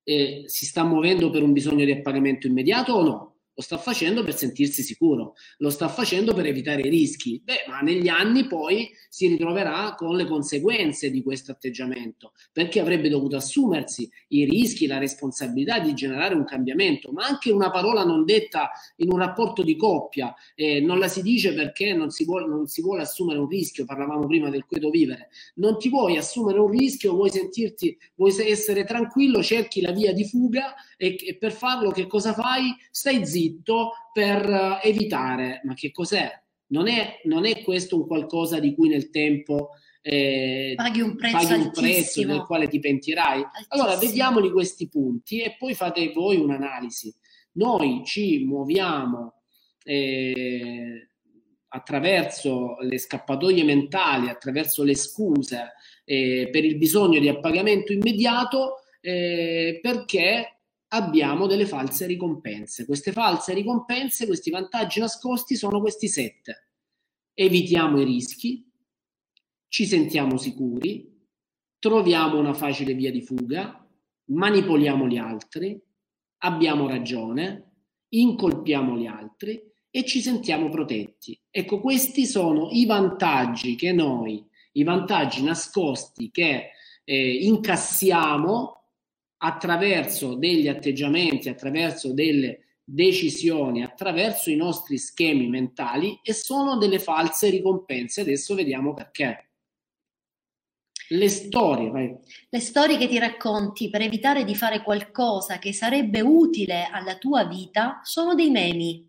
eh, si sta muovendo per un bisogno di appagamento immediato o no? Lo sta facendo per sentirsi sicuro, lo sta facendo per evitare i rischi. Beh, ma negli anni poi si ritroverà con le conseguenze di questo atteggiamento, perché avrebbe dovuto assumersi i rischi, la responsabilità di generare un cambiamento, ma anche una parola non detta in un rapporto di coppia, eh, non la si dice perché non si, vuole, non si vuole assumere un rischio, parlavamo prima del quieto vivere, non ti vuoi assumere un rischio, vuoi sentirti, vuoi essere tranquillo, cerchi la via di fuga e, e per farlo che cosa fai? Stai zitto per eh, evitare. Ma che cos'è? Non è, non è questo un qualcosa di cui nel tempo
eh, paghi un prezzo,
paghi un prezzo del quale ti pentirai? Altissimo. Allora vediamoli questi punti e poi fate voi un'analisi. Noi ci muoviamo eh, attraverso le scappatoie mentali, attraverso le scuse eh, per il bisogno di appagamento immediato eh, perché abbiamo delle false ricompense. Queste false ricompense, questi vantaggi nascosti sono questi sette. Evitiamo i rischi, ci sentiamo sicuri, troviamo una facile via di fuga, manipoliamo gli altri, abbiamo ragione, incolpiamo gli altri e ci sentiamo protetti. Ecco, questi sono i vantaggi che noi, i vantaggi nascosti che eh, incassiamo attraverso degli atteggiamenti, attraverso delle decisioni, attraverso i nostri schemi mentali e sono delle false ricompense. Adesso vediamo perché. Le storie, vai.
Le storie che ti racconti per evitare di fare qualcosa che sarebbe utile alla tua vita sono dei memi.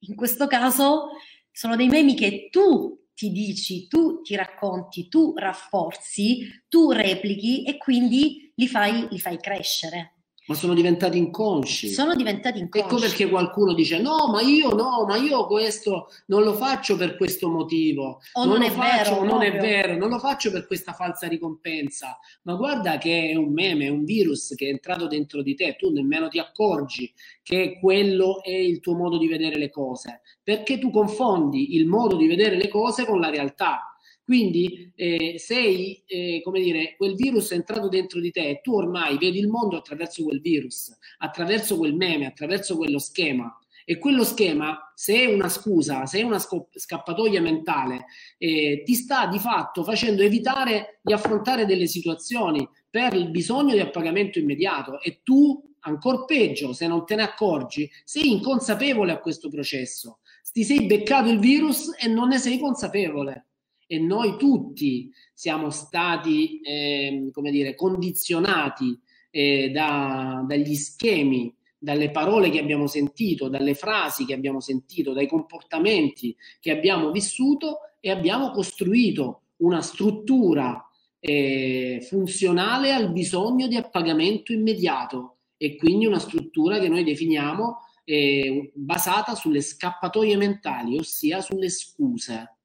In questo caso sono dei memi che tu ti dici, tu ti racconti, tu rafforzi, tu replichi e quindi li fai, li fai crescere.
Ma sono diventati inconsci.
Sono diventati inconsci.
Ecco perché qualcuno dice: No, ma io no, ma io questo non lo faccio per questo motivo.
O non, non è faccio, vero.
Non proprio. è vero, non lo faccio per questa falsa ricompensa. Ma guarda che è un meme, è un virus che è entrato dentro di te, tu nemmeno ti accorgi che quello è il tuo modo di vedere le cose. Perché tu confondi il modo di vedere le cose con la realtà quindi eh, sei, eh, come dire, quel virus è entrato dentro di te e tu ormai vedi il mondo attraverso quel virus, attraverso quel meme, attraverso quello schema. E quello schema, se è una scusa, se è una scappatoia mentale, eh, ti sta di fatto facendo evitare di affrontare delle situazioni per il bisogno di appagamento immediato e tu, ancora peggio, se non te ne accorgi, sei inconsapevole a questo processo. Ti sei beccato il virus e non ne sei consapevole e noi tutti siamo stati, eh, come dire, condizionati eh, da, dagli schemi, dalle parole che abbiamo sentito, dalle frasi che abbiamo sentito, dai comportamenti che abbiamo vissuto e abbiamo costruito una struttura eh, funzionale al bisogno di appagamento immediato e quindi una struttura che noi definiamo eh, basata sulle scappatoie mentali, ossia sulle scuse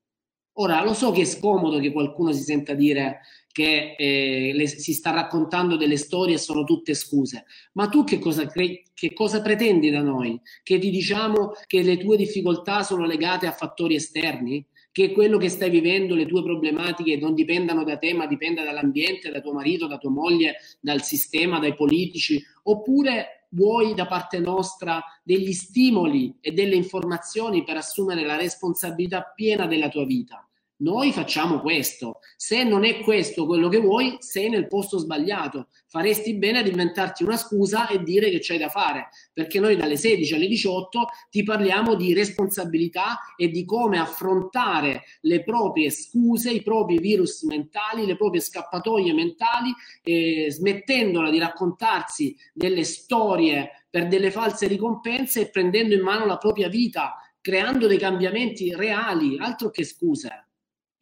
Ora, lo so che è scomodo che qualcuno si senta dire che eh, le, si sta raccontando delle storie e sono tutte scuse, ma tu che cosa, cre- che cosa pretendi da noi? Che ti diciamo che le tue difficoltà sono legate a fattori esterni? Che quello che stai vivendo, le tue problematiche non dipendano da te, ma dipenda dall'ambiente, da tuo marito, da tua moglie, dal sistema, dai politici? Oppure vuoi da parte nostra degli stimoli e delle informazioni per assumere la responsabilità piena della tua vita. Noi facciamo questo. Se non è questo quello che vuoi, sei nel posto sbagliato. Faresti bene ad inventarti una scusa e dire che c'hai da fare, perché noi dalle 16 alle 18 ti parliamo di responsabilità e di come affrontare le proprie scuse, i propri virus mentali, le proprie scappatoie mentali, eh, smettendola di raccontarsi delle storie per delle false ricompense e prendendo in mano la propria vita, creando dei cambiamenti reali, altro che scuse.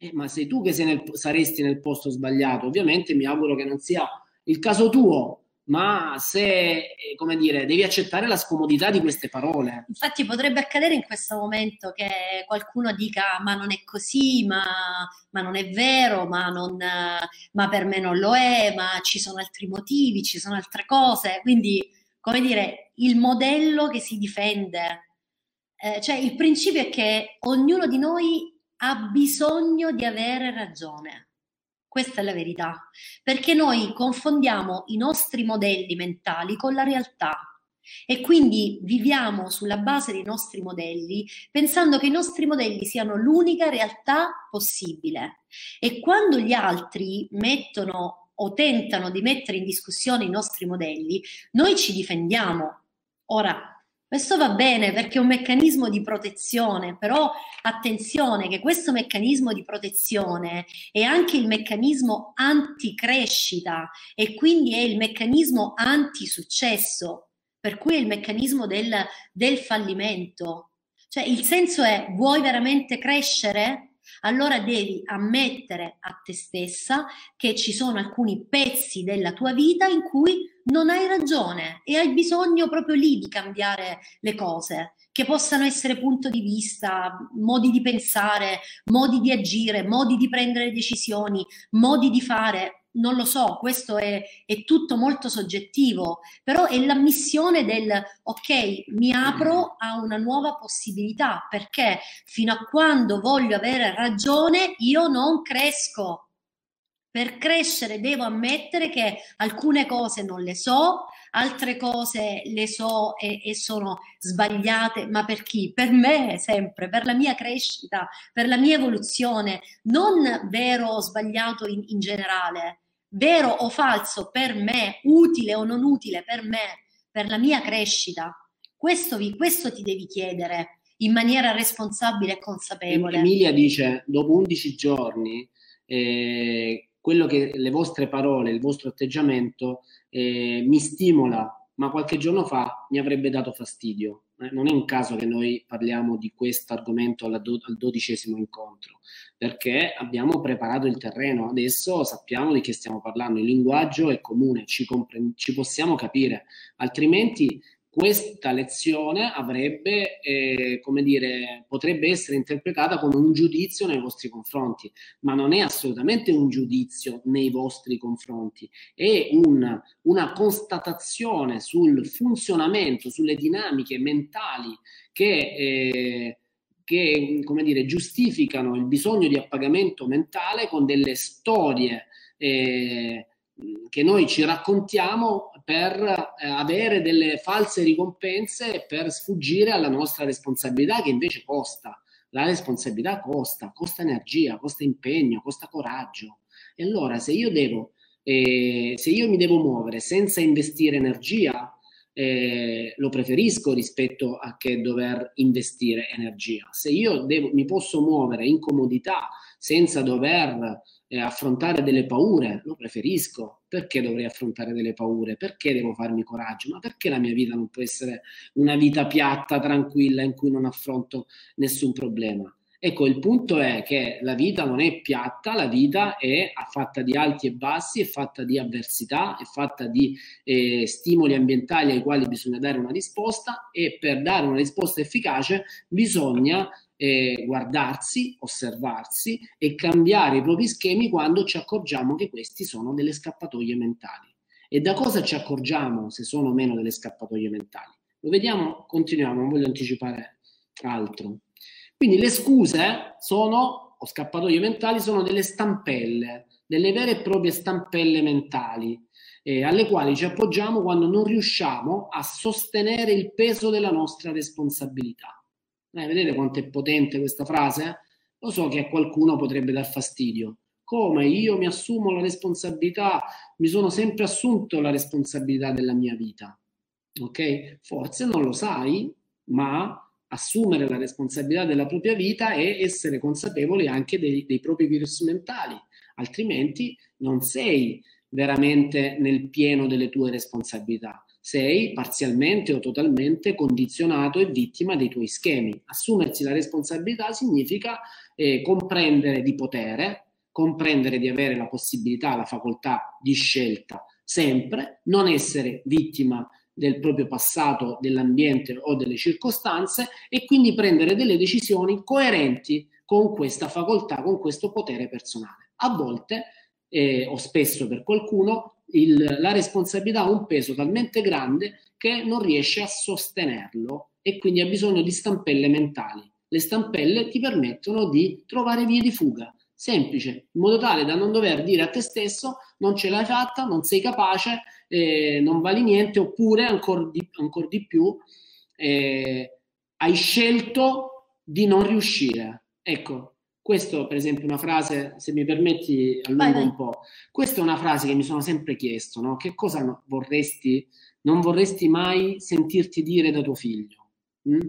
Eh, ma sei tu che sei nel, saresti nel posto sbagliato. Ovviamente mi auguro che non sia il caso tuo, ma se, eh, come dire, devi accettare la scomodità di queste parole.
Infatti potrebbe accadere in questo momento che qualcuno dica ma non è così, ma, ma non è vero, ma, non, ma per me non lo è, ma ci sono altri motivi, ci sono altre cose. Quindi, come dire, il modello che si difende. Eh, cioè il principio è che ognuno di noi ha bisogno di avere ragione. Questa è la verità, perché noi confondiamo i nostri modelli mentali con la realtà e quindi viviamo sulla base dei nostri modelli pensando che i nostri modelli siano l'unica realtà possibile. E quando gli altri mettono o tentano di mettere in discussione i nostri modelli, noi ci difendiamo. Ora, questo va bene perché è un meccanismo di protezione, però attenzione che questo meccanismo di protezione è anche il meccanismo anticrescita e quindi è il meccanismo anti-successo, per cui è il meccanismo del, del fallimento. Cioè il senso è vuoi veramente crescere? Allora devi ammettere a te stessa che ci sono alcuni pezzi della tua vita in cui non hai ragione e hai bisogno proprio lì di cambiare le cose, che possano essere punto di vista, modi di pensare, modi di agire, modi di prendere decisioni, modi di fare. Non lo so, questo è, è tutto molto soggettivo, però è l'ammissione del ok, mi apro a una nuova possibilità perché fino a quando voglio avere ragione io non cresco per crescere devo ammettere che alcune cose non le so, altre cose le so e, e, sono sbagliate, ma per chi? Per me sempre, per la mia crescita, per la mia evoluzione, non vero o sbagliato in, in generale, vero o falso per me, utile o non utile per me, per la mia crescita. Questo, vi, questo ti devi chiedere in maniera responsabile e consapevole.
Emilia dice, dopo 11 giorni... Eh, quello che le vostre parole, il vostro atteggiamento eh, mi stimola, ma qualche giorno fa mi avrebbe dato fastidio. Eh, non è un caso che noi parliamo di questo argomento al dodicesimo incontro, perché abbiamo preparato il terreno, adesso sappiamo di che stiamo parlando, il linguaggio è comune, ci, compre- ci possiamo capire, altrimenti questa lezione avrebbe, eh, come dire, potrebbe essere interpretata come un giudizio nei vostri confronti, ma non è assolutamente un giudizio nei vostri confronti, è un, una constatazione sul funzionamento, sulle dinamiche mentali che, eh, che come dire, giustificano il bisogno di appagamento mentale con delle storie. Eh, che noi ci raccontiamo per eh, avere delle false ricompense per sfuggire alla nostra responsabilità che invece costa. La responsabilità costa, costa energia, costa impegno, costa coraggio. E allora se io devo, eh, se io mi devo muovere senza investire energia, eh, lo preferisco rispetto a che dover investire energia. Se io devo, mi posso muovere in comodità senza dover eh, affrontare delle paure, lo preferisco. Perché dovrei affrontare delle paure? Perché devo farmi coraggio? Ma perché la mia vita non può essere una vita piatta, tranquilla, in cui non affronto nessun problema? Ecco, il punto è che la vita non è piatta, la vita è fatta di alti e bassi, è fatta di avversità, è fatta di eh, stimoli ambientali ai quali bisogna dare una risposta e per dare una risposta efficace bisogna eh, guardarsi, osservarsi e cambiare i propri schemi quando ci accorgiamo che questi sono delle scappatoie mentali. E da cosa ci accorgiamo se sono o meno delle scappatoie mentali? Lo vediamo, continuiamo, non voglio anticipare altro. Quindi le scuse sono, o scappatoie mentali, sono delle stampelle, delle vere e proprie stampelle mentali, eh, alle quali ci appoggiamo quando non riusciamo a sostenere il peso della nostra responsabilità. Eh, vedete quanto è potente questa frase? Lo so che a qualcuno potrebbe dar fastidio. Come io mi assumo la responsabilità, mi sono sempre assunto la responsabilità della mia vita. Ok? Forse non lo sai, ma assumere la responsabilità della propria vita è essere consapevoli anche dei, dei propri virus mentali, altrimenti non sei veramente nel pieno delle tue responsabilità sei parzialmente o totalmente condizionato e vittima dei tuoi schemi. Assumersi la responsabilità significa eh, comprendere di potere, comprendere di avere la possibilità, la facoltà di scelta sempre, non essere vittima del proprio passato, dell'ambiente o delle circostanze e quindi prendere delle decisioni coerenti con questa facoltà, con questo potere personale. A volte, eh, o spesso per qualcuno, il, la responsabilità ha un peso talmente grande che non riesce a sostenerlo e quindi ha bisogno di stampelle mentali. Le stampelle ti permettono di trovare vie di fuga, semplice, in modo tale da non dover dire a te stesso non ce l'hai fatta, non sei capace, eh, non vali niente, oppure ancora di, ancor di più eh, hai scelto di non riuscire. Ecco, questo, per esempio, una frase, se mi permetti, allungo un po'. Questa è una frase che mi sono sempre chiesto, no? Che cosa vorresti, non vorresti mai sentirti dire da tuo figlio? Mm?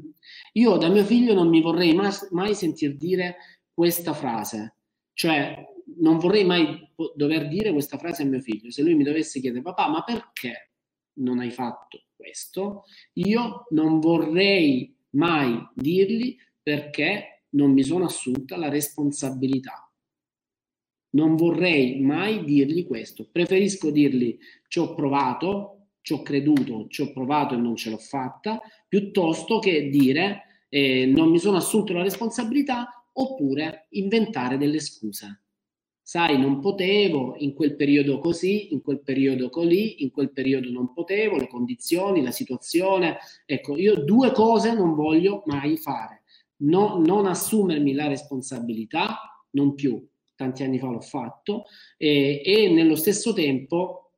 Io da mio figlio non mi vorrei mai, mai sentir dire questa frase, cioè non vorrei mai dover dire questa frase a mio figlio. Se lui mi dovesse chiedere, papà, ma perché non hai fatto questo? Io non vorrei mai dirgli perché non mi sono assunta la responsabilità. Non vorrei mai dirgli questo. Preferisco dirgli ci ho provato, ci ho creduto, ci ho provato e non ce l'ho fatta, piuttosto che dire eh, non mi sono assunto la responsabilità oppure inventare delle scuse. Sai, non potevo, in quel periodo così, in quel periodo colì, in quel periodo non potevo, le condizioni, la situazione. Ecco, io due cose non voglio mai fare no, non assumermi la responsabilità, non più, tanti anni fa l'ho fatto, eh, e nello stesso tempo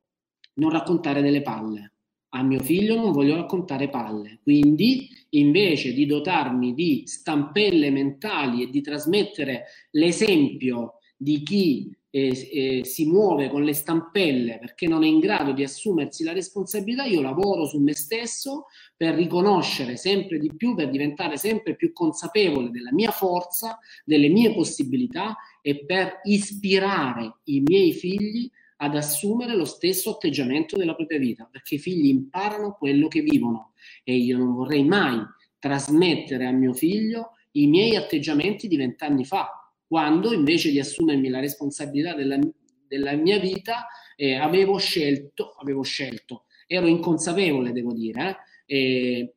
non raccontare delle palle. A mio figlio non voglio raccontare palle, quindi invece di dotarmi di stampelle mentali e di trasmettere l'esempio di chi eh, eh, si muove con le stampelle perché non è in grado di assumersi la responsabilità, io lavoro su me stesso per riconoscere sempre di più, per diventare sempre più consapevole della mia forza, delle mie possibilità e per ispirare i miei figli ad assumere lo stesso atteggiamento della propria vita, perché i figli imparano quello che vivono e io non vorrei mai trasmettere a mio figlio i miei atteggiamenti di vent'anni fa, quando invece di assumermi la responsabilità della, della mia vita eh, avevo scelto, avevo scelto, ero inconsapevole, devo dire, eh,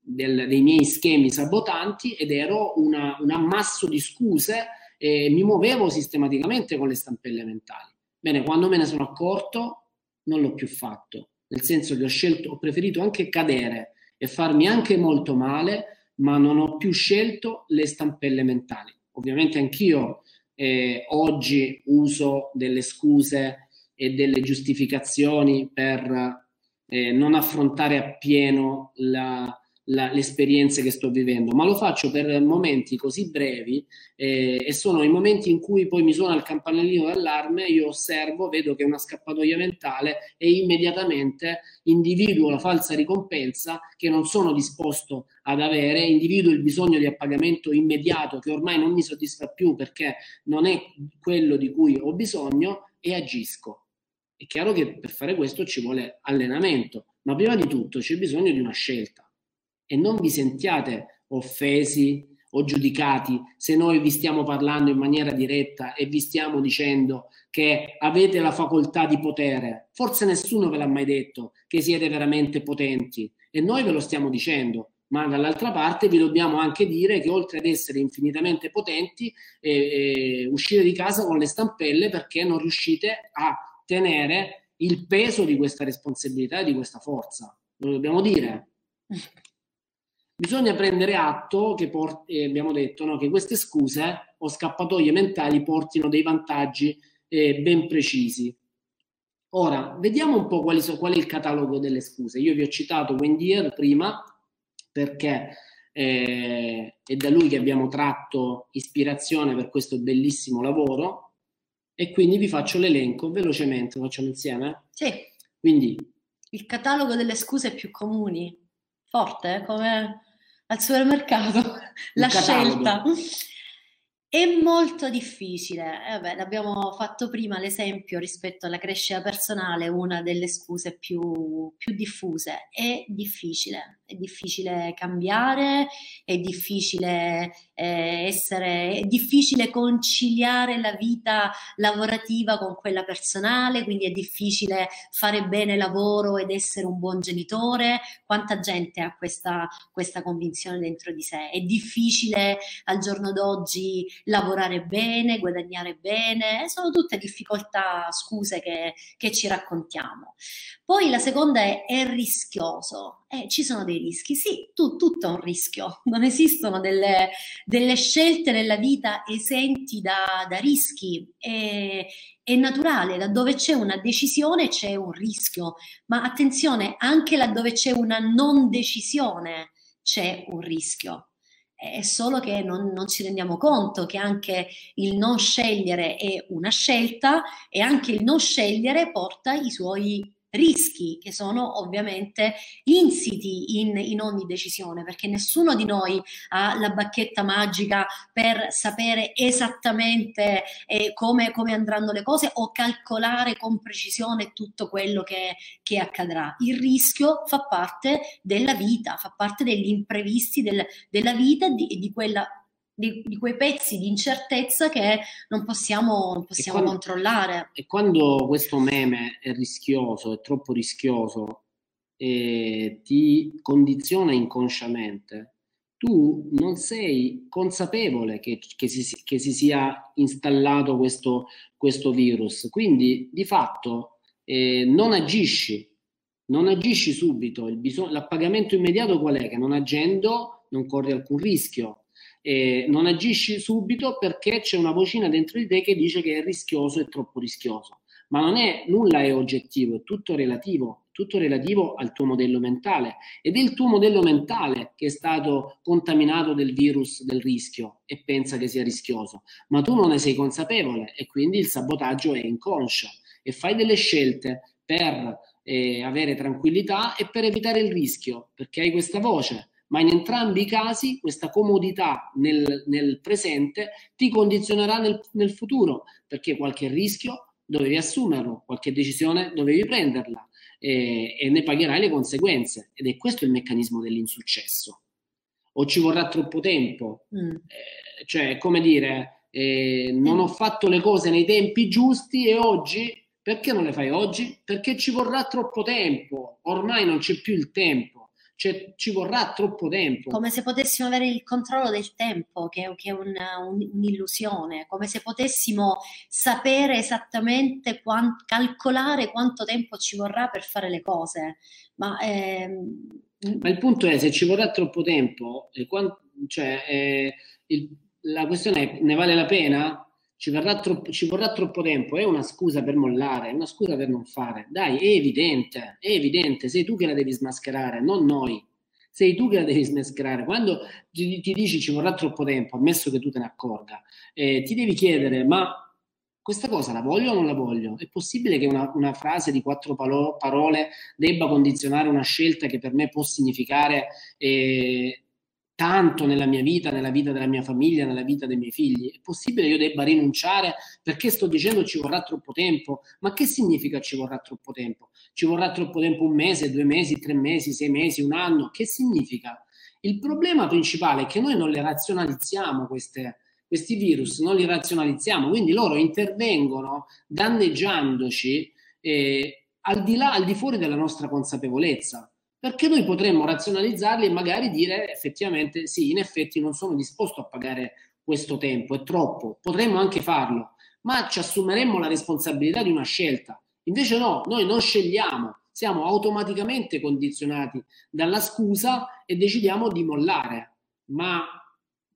del, dei miei schemi sabotanti ed ero una, un ammasso di scuse e mi muovevo sistematicamente con le stampelle mentali. Bene, quando me ne sono accorto non l'ho più fatto, nel senso che ho scelto, ho preferito anche cadere e farmi anche molto male, ma non ho più scelto le stampelle mentali. Ovviamente anch'io eh, oggi uso delle scuse e delle giustificazioni per eh, non affrontare appieno la, la, le esperienze che sto vivendo, ma lo faccio per momenti così brevi eh, e sono i momenti in cui poi mi suona il campanellino d'allarme, io osservo, vedo che è una scappatoia mentale e immediatamente individuo la falsa ricompensa che non sono disposto ad avere, individuo il bisogno di appagamento immediato che ormai non mi soddisfa più perché non è quello di cui ho bisogno e agisco. È chiaro che per fare questo ci vuole allenamento, ma prima di tutto c'è bisogno di una scelta e non vi sentiate offesi o giudicati se noi vi stiamo parlando in maniera diretta e vi stiamo dicendo che avete la facoltà di potere. Forse nessuno ve l'ha mai detto che siete veramente potenti e noi ve lo stiamo dicendo. Ma dall'altra parte vi dobbiamo anche dire che oltre ad essere infinitamente potenti, eh, eh, uscire di casa con le stampelle perché non riuscite a tenere il peso di questa responsabilità e di questa forza. Lo dobbiamo dire. Bisogna prendere atto che porti, eh, abbiamo detto no, che queste scuse o scappatoie mentali portino dei vantaggi eh, ben precisi. Ora, vediamo un po' quali so, qual è il catalogo delle scuse. Io vi ho citato Wendier prima perché eh, è da lui che abbiamo tratto ispirazione per questo bellissimo lavoro e quindi vi faccio l'elenco velocemente, lo facciamo insieme?
Sì.
Quindi
il catalogo delle scuse più comuni, forte, eh? come al supermercato, la scelta. È molto difficile, eh beh, l'abbiamo fatto prima l'esempio rispetto alla crescita personale, una delle scuse più, più diffuse. È difficile, è difficile cambiare, è difficile eh, essere, è difficile conciliare la vita lavorativa con quella personale, quindi è difficile fare bene lavoro ed essere un buon genitore. Quanta gente ha questa, questa convinzione dentro di sé? È difficile al giorno d'oggi lavorare bene, guadagnare bene, sono tutte difficoltà, scuse che, che ci raccontiamo. Poi la seconda è è rischioso. Eh, ci sono dei rischi, sì, tu, tutto è un rischio, non esistono delle, delle scelte nella vita esenti da, da rischi, è, è naturale, laddove c'è una decisione c'è un rischio, ma attenzione, anche laddove c'è una non decisione c'è un rischio. È solo che non, non, ci rendiamo conto che anche il non scegliere è una scelta e anche il non scegliere porta i suoi rischi che sono ovviamente insiti in, in, ogni decisione, perché nessuno di noi ha la bacchetta magica per sapere esattamente eh, come, come, andranno le cose o calcolare con precisione tutto quello che, che accadrà. Il rischio fa parte della vita, fa parte degli imprevisti del, della vita e di, di quella di, di, quei pezzi di incertezza che non possiamo, non possiamo
e
quando, controllare.
E quando questo meme è rischioso, è troppo rischioso e ti condiziona inconsciamente, tu non sei consapevole che, che, si, che si, sia installato questo, questo, virus, quindi di fatto eh, non agisci, non agisci subito, il bisog- l'appagamento immediato qual è? Che non agendo non corri alcun rischio, eh, non agisci subito perché c'è una vocina dentro di te che dice che è rischioso e troppo rischioso. Ma non è nulla è oggettivo, è tutto relativo, tutto relativo al tuo modello mentale. Ed è il tuo modello mentale che è stato contaminato del virus del rischio e pensa che sia rischioso, ma tu non ne sei consapevole e quindi il sabotaggio è inconscio. E fai delle scelte per eh, avere tranquillità e per evitare il rischio, perché hai questa voce ma in entrambi i casi questa comodità nel, nel presente ti condizionerà nel, nel futuro, perché qualche rischio dovevi assumerlo, qualche decisione dovevi prenderla e, e ne pagherai le conseguenze. Ed è questo il meccanismo dell'insuccesso. O ci vorrà troppo tempo, mm. eh, cioè come dire, eh, non ho fatto le cose nei tempi giusti e oggi perché non le fai oggi? Perché ci vorrà troppo tempo, ormai non c'è più il tempo cioè, ci vorrà troppo tempo.
Come se potessimo avere il controllo del tempo, che, che è una, un, un'illusione, come se potessimo sapere esattamente, quant, calcolare quanto tempo ci vorrà per fare le cose. Ma, ehm...
Ma il punto è, se ci vorrà troppo tempo, eh, quant, cioè, eh, il, la questione è, ne vale la pena? Ci, troppo, ci, vorrà troppo tempo, è una scusa per mollare, è una scusa per non fare. Dai, è evidente, è evidente, sei tu che la devi smascherare, non noi. Sei tu che la devi smascherare. Quando ti, ti dici ci vorrà troppo tempo, ammesso che tu te ne accorga, eh, ti devi chiedere, ma questa cosa la voglio o non la voglio? È possibile che una, una frase di quattro palo- parole debba condizionare una scelta che per me può significare eh, tanto nella mia vita, nella vita della mia famiglia, nella vita dei miei figli. È possibile che io debba rinunciare perché sto dicendo ci vorrà troppo tempo? Ma che significa ci vorrà troppo tempo? Ci vorrà troppo tempo un mese, due mesi, tre mesi, sei mesi, un anno? Che significa? Il problema principale è che noi non le razionalizziamo queste, questi virus, non li razionalizziamo, quindi loro intervengono danneggiandoci eh, al di là, al di fuori della nostra consapevolezza perché noi potremmo razionalizzarli e magari dire effettivamente sì, in effetti non sono disposto a pagare questo tempo, è troppo, potremmo anche farlo, ma ci assumeremmo la responsabilità di una scelta. Invece no, noi non scegliamo, siamo automaticamente condizionati dalla scusa e decidiamo di mollare. Ma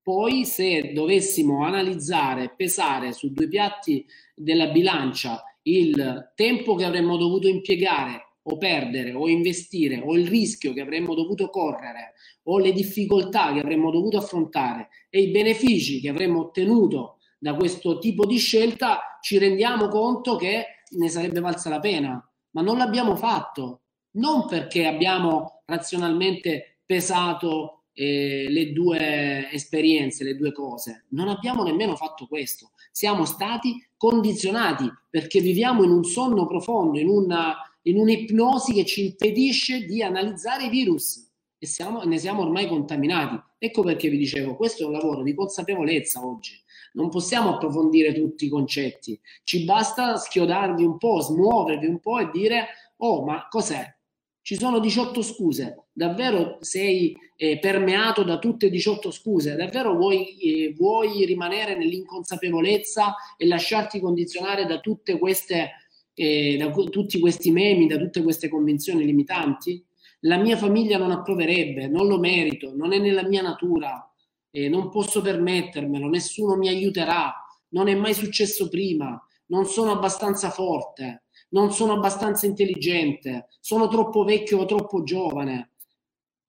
poi se dovessimo analizzare, pesare su due piatti della bilancia il tempo che avremmo dovuto impiegare o perdere o investire o il rischio che avremmo dovuto correre o le difficoltà che avremmo dovuto affrontare e i benefici che avremmo ottenuto da questo tipo di scelta, ci rendiamo conto che ne sarebbe valsa la pena, ma non l'abbiamo fatto, non perché abbiamo razionalmente pesato eh, le due esperienze, le due cose, non abbiamo nemmeno fatto questo, siamo stati condizionati perché viviamo in un sonno profondo, in, una, in un'ipnosi che ci impedisce di analizzare i virus e siamo, ne siamo ormai contaminati. Ecco perché vi dicevo, questo è un lavoro di consapevolezza oggi. Non possiamo approfondire tutti i concetti, ci basta schiodarvi un po', smuovervi un po' e dire, oh, ma cos'è? Ci sono 18 scuse, davvero sei eh, permeato da tutte e 18 scuse, davvero vuoi, eh, vuoi rimanere nell'inconsapevolezza e lasciarti condizionare da tutte queste, eh, da tutti questi memi, da tutte queste convinzioni limitanti? la mia famiglia non approverebbe, non lo merito, non è nella mia natura, eh, non posso permettermelo, nessuno mi aiuterà, non è mai successo prima, non sono abbastanza forte, non sono abbastanza intelligente, sono troppo vecchio o troppo giovane.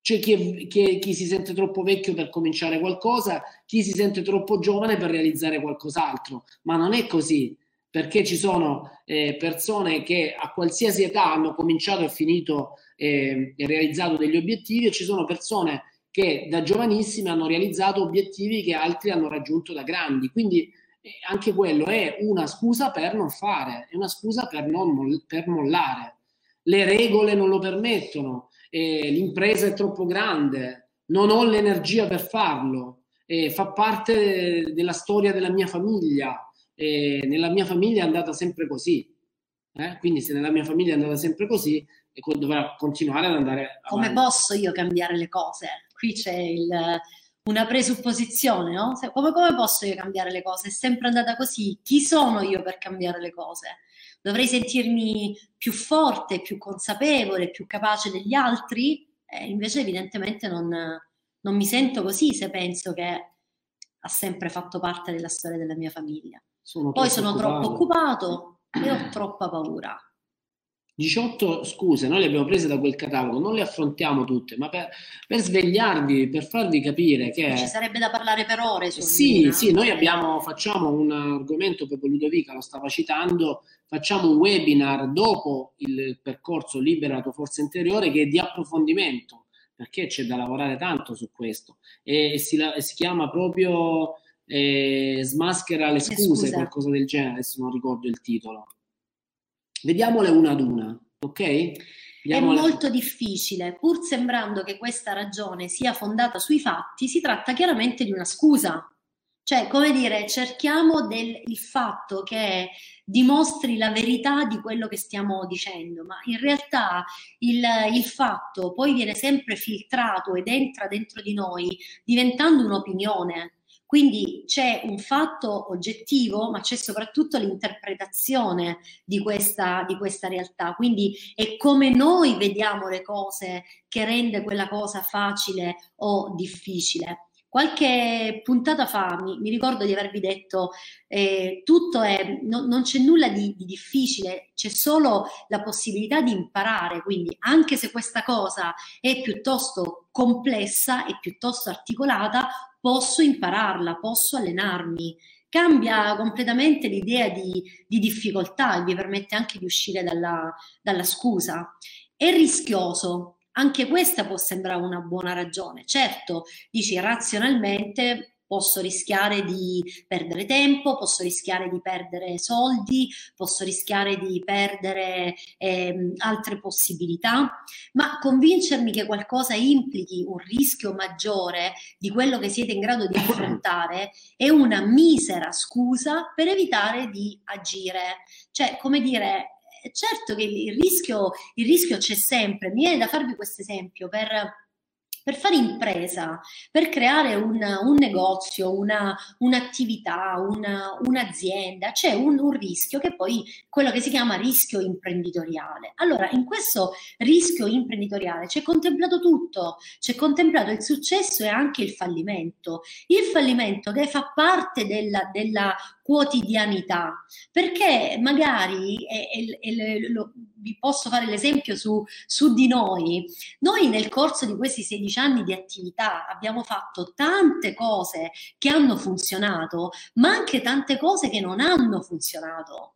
C'è chi, chi, chi, si sente troppo vecchio per cominciare qualcosa, chi si sente troppo giovane per realizzare qualcos'altro, ma non è così perché ci sono eh, persone che a qualsiasi età hanno cominciato e finito eh, e realizzato degli obiettivi e ci sono persone che da giovanissime hanno realizzato obiettivi che altri hanno raggiunto da grandi. Quindi eh, anche quello è una scusa per non fare, è una scusa per, non, per mollare. Le regole non lo permettono, eh, l'impresa è troppo grande, non ho l'energia per farlo, eh, fa parte della storia della mia famiglia, e nella mia famiglia è andata sempre così. Eh? Quindi se nella mia famiglia è andata sempre così, dovrà continuare ad andare
avanti. Come posso io cambiare le cose? Qui c'è il, una presupposizione, no? Come, come posso io cambiare le cose? È sempre andata così. Chi sono io per cambiare le cose? Dovrei sentirmi più forte, più consapevole, più capace degli altri? Eh, invece evidentemente non, non mi sento così se penso che ha sempre fatto parte della storia della mia famiglia. Sono Poi sono occupato. troppo occupato e ho troppa paura.
18 scuse, noi le abbiamo prese da quel catalogo, non le affrontiamo tutte, ma per, per svegliarvi, per farvi capire che...
Ci sarebbe da parlare per ore
su Sì, una. sì, noi abbiamo, facciamo un argomento, proprio Ludovica lo stava citando, facciamo un webinar dopo il percorso Libera la tua forza interiore che è di approfondimento, perché c'è da lavorare tanto su questo e si, si chiama proprio eh, smaschera le scuse, scuse, qualcosa del genere, adesso non ricordo il titolo. Vediamole una ad una, ok?
Vediamole. È molto difficile, pur sembrando che questa ragione sia fondata sui fatti, si tratta chiaramente di una scusa. Cioè, come dire, cerchiamo del, il fatto che dimostri la verità di quello che stiamo dicendo, ma in realtà il, il fatto poi viene sempre filtrato ed entra dentro di noi diventando un'opinione quindi c'è un fatto oggettivo, ma c'è soprattutto l'interpretazione di questa, di questa realtà. Quindi è come noi vediamo le cose che rende quella cosa facile o difficile. Qualche puntata fa mi, mi ricordo di avervi detto eh, tutto è, no, non c'è nulla di, di, difficile, c'è solo la possibilità di imparare, quindi anche se questa cosa è piuttosto complessa e piuttosto articolata, posso impararla, posso allenarmi. Cambia completamente l'idea di, di difficoltà e vi permette anche di uscire dalla, dalla scusa. È rischioso, anche questa può sembrare una buona ragione. Certo, dici razionalmente posso rischiare di perdere tempo, posso rischiare di perdere soldi, posso rischiare di perdere eh, altre possibilità, ma convincermi che qualcosa implichi un rischio maggiore di quello che siete in grado di affrontare è una misera scusa per evitare di agire. Cioè, come dire, certo che il rischio, il rischio c'è sempre. Mi viene da farvi questo esempio per per fare impresa, per creare un, un negozio, una, un'attività, una, un'azienda, c'è un, un rischio che poi quello che si chiama rischio imprenditoriale. Allora, in questo rischio imprenditoriale c'è contemplato tutto, c'è contemplato il successo e anche il fallimento. Il fallimento che fa parte della, della quotidianità, perché magari, e, e, lo, vi posso fare l'esempio su, su di noi, noi nel corso di questi 16 anni di attività abbiamo fatto tante cose che hanno funzionato, ma anche tante cose che non hanno funzionato.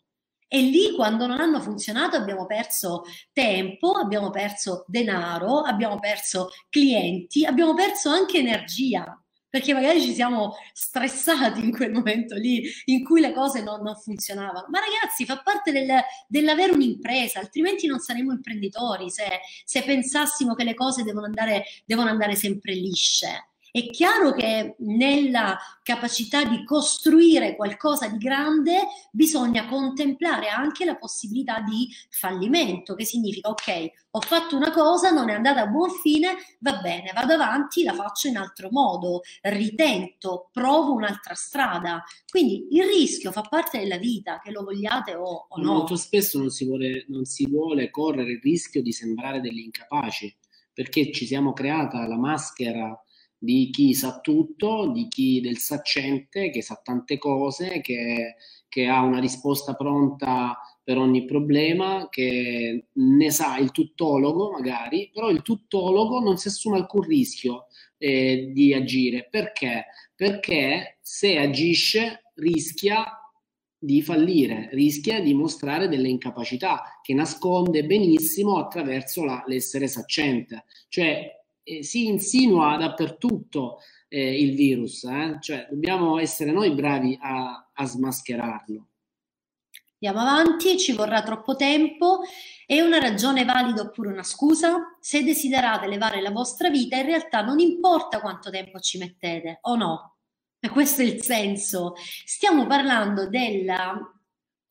E lì quando non hanno funzionato abbiamo perso tempo, abbiamo perso denaro, abbiamo perso clienti, abbiamo perso anche energia perché magari ci siamo stressati in quel momento lì in cui le cose non, non funzionavano. Ma ragazzi, fa parte del, dell'avere un'impresa, altrimenti non saremmo imprenditori se, se pensassimo che le cose devono andare, devono andare sempre lisce. È chiaro che nella capacità di costruire qualcosa di grande bisogna contemplare anche la possibilità di fallimento, che significa ok, ho fatto una cosa, non è andata a buon fine, va bene, vado avanti, la faccio in altro modo, ritento, provo un'altra strada. Quindi il rischio fa parte della vita, che lo vogliate o, o no.
Molto spesso non si, vuole, non si vuole correre il rischio di sembrare degli incapaci, perché ci siamo creata la maschera di chi sa tutto, di chi del saccente, che sa tante cose, che, che ha una risposta pronta per ogni problema, che ne sa il tuttologo magari, però il tuttologo non si assume alcun rischio eh, di agire. Perché? Perché se agisce rischia di fallire, rischia di mostrare delle incapacità che nasconde benissimo attraverso la, l'essere saccente. Cioè si insinua dappertutto eh, il virus, eh? cioè dobbiamo essere noi bravi a, a smascherarlo.
Andiamo avanti, ci vorrà troppo tempo. È una ragione valida oppure una scusa? Se desiderate elevare la vostra vita, in realtà non importa quanto tempo ci mettete, o no? E questo è il senso. Stiamo parlando della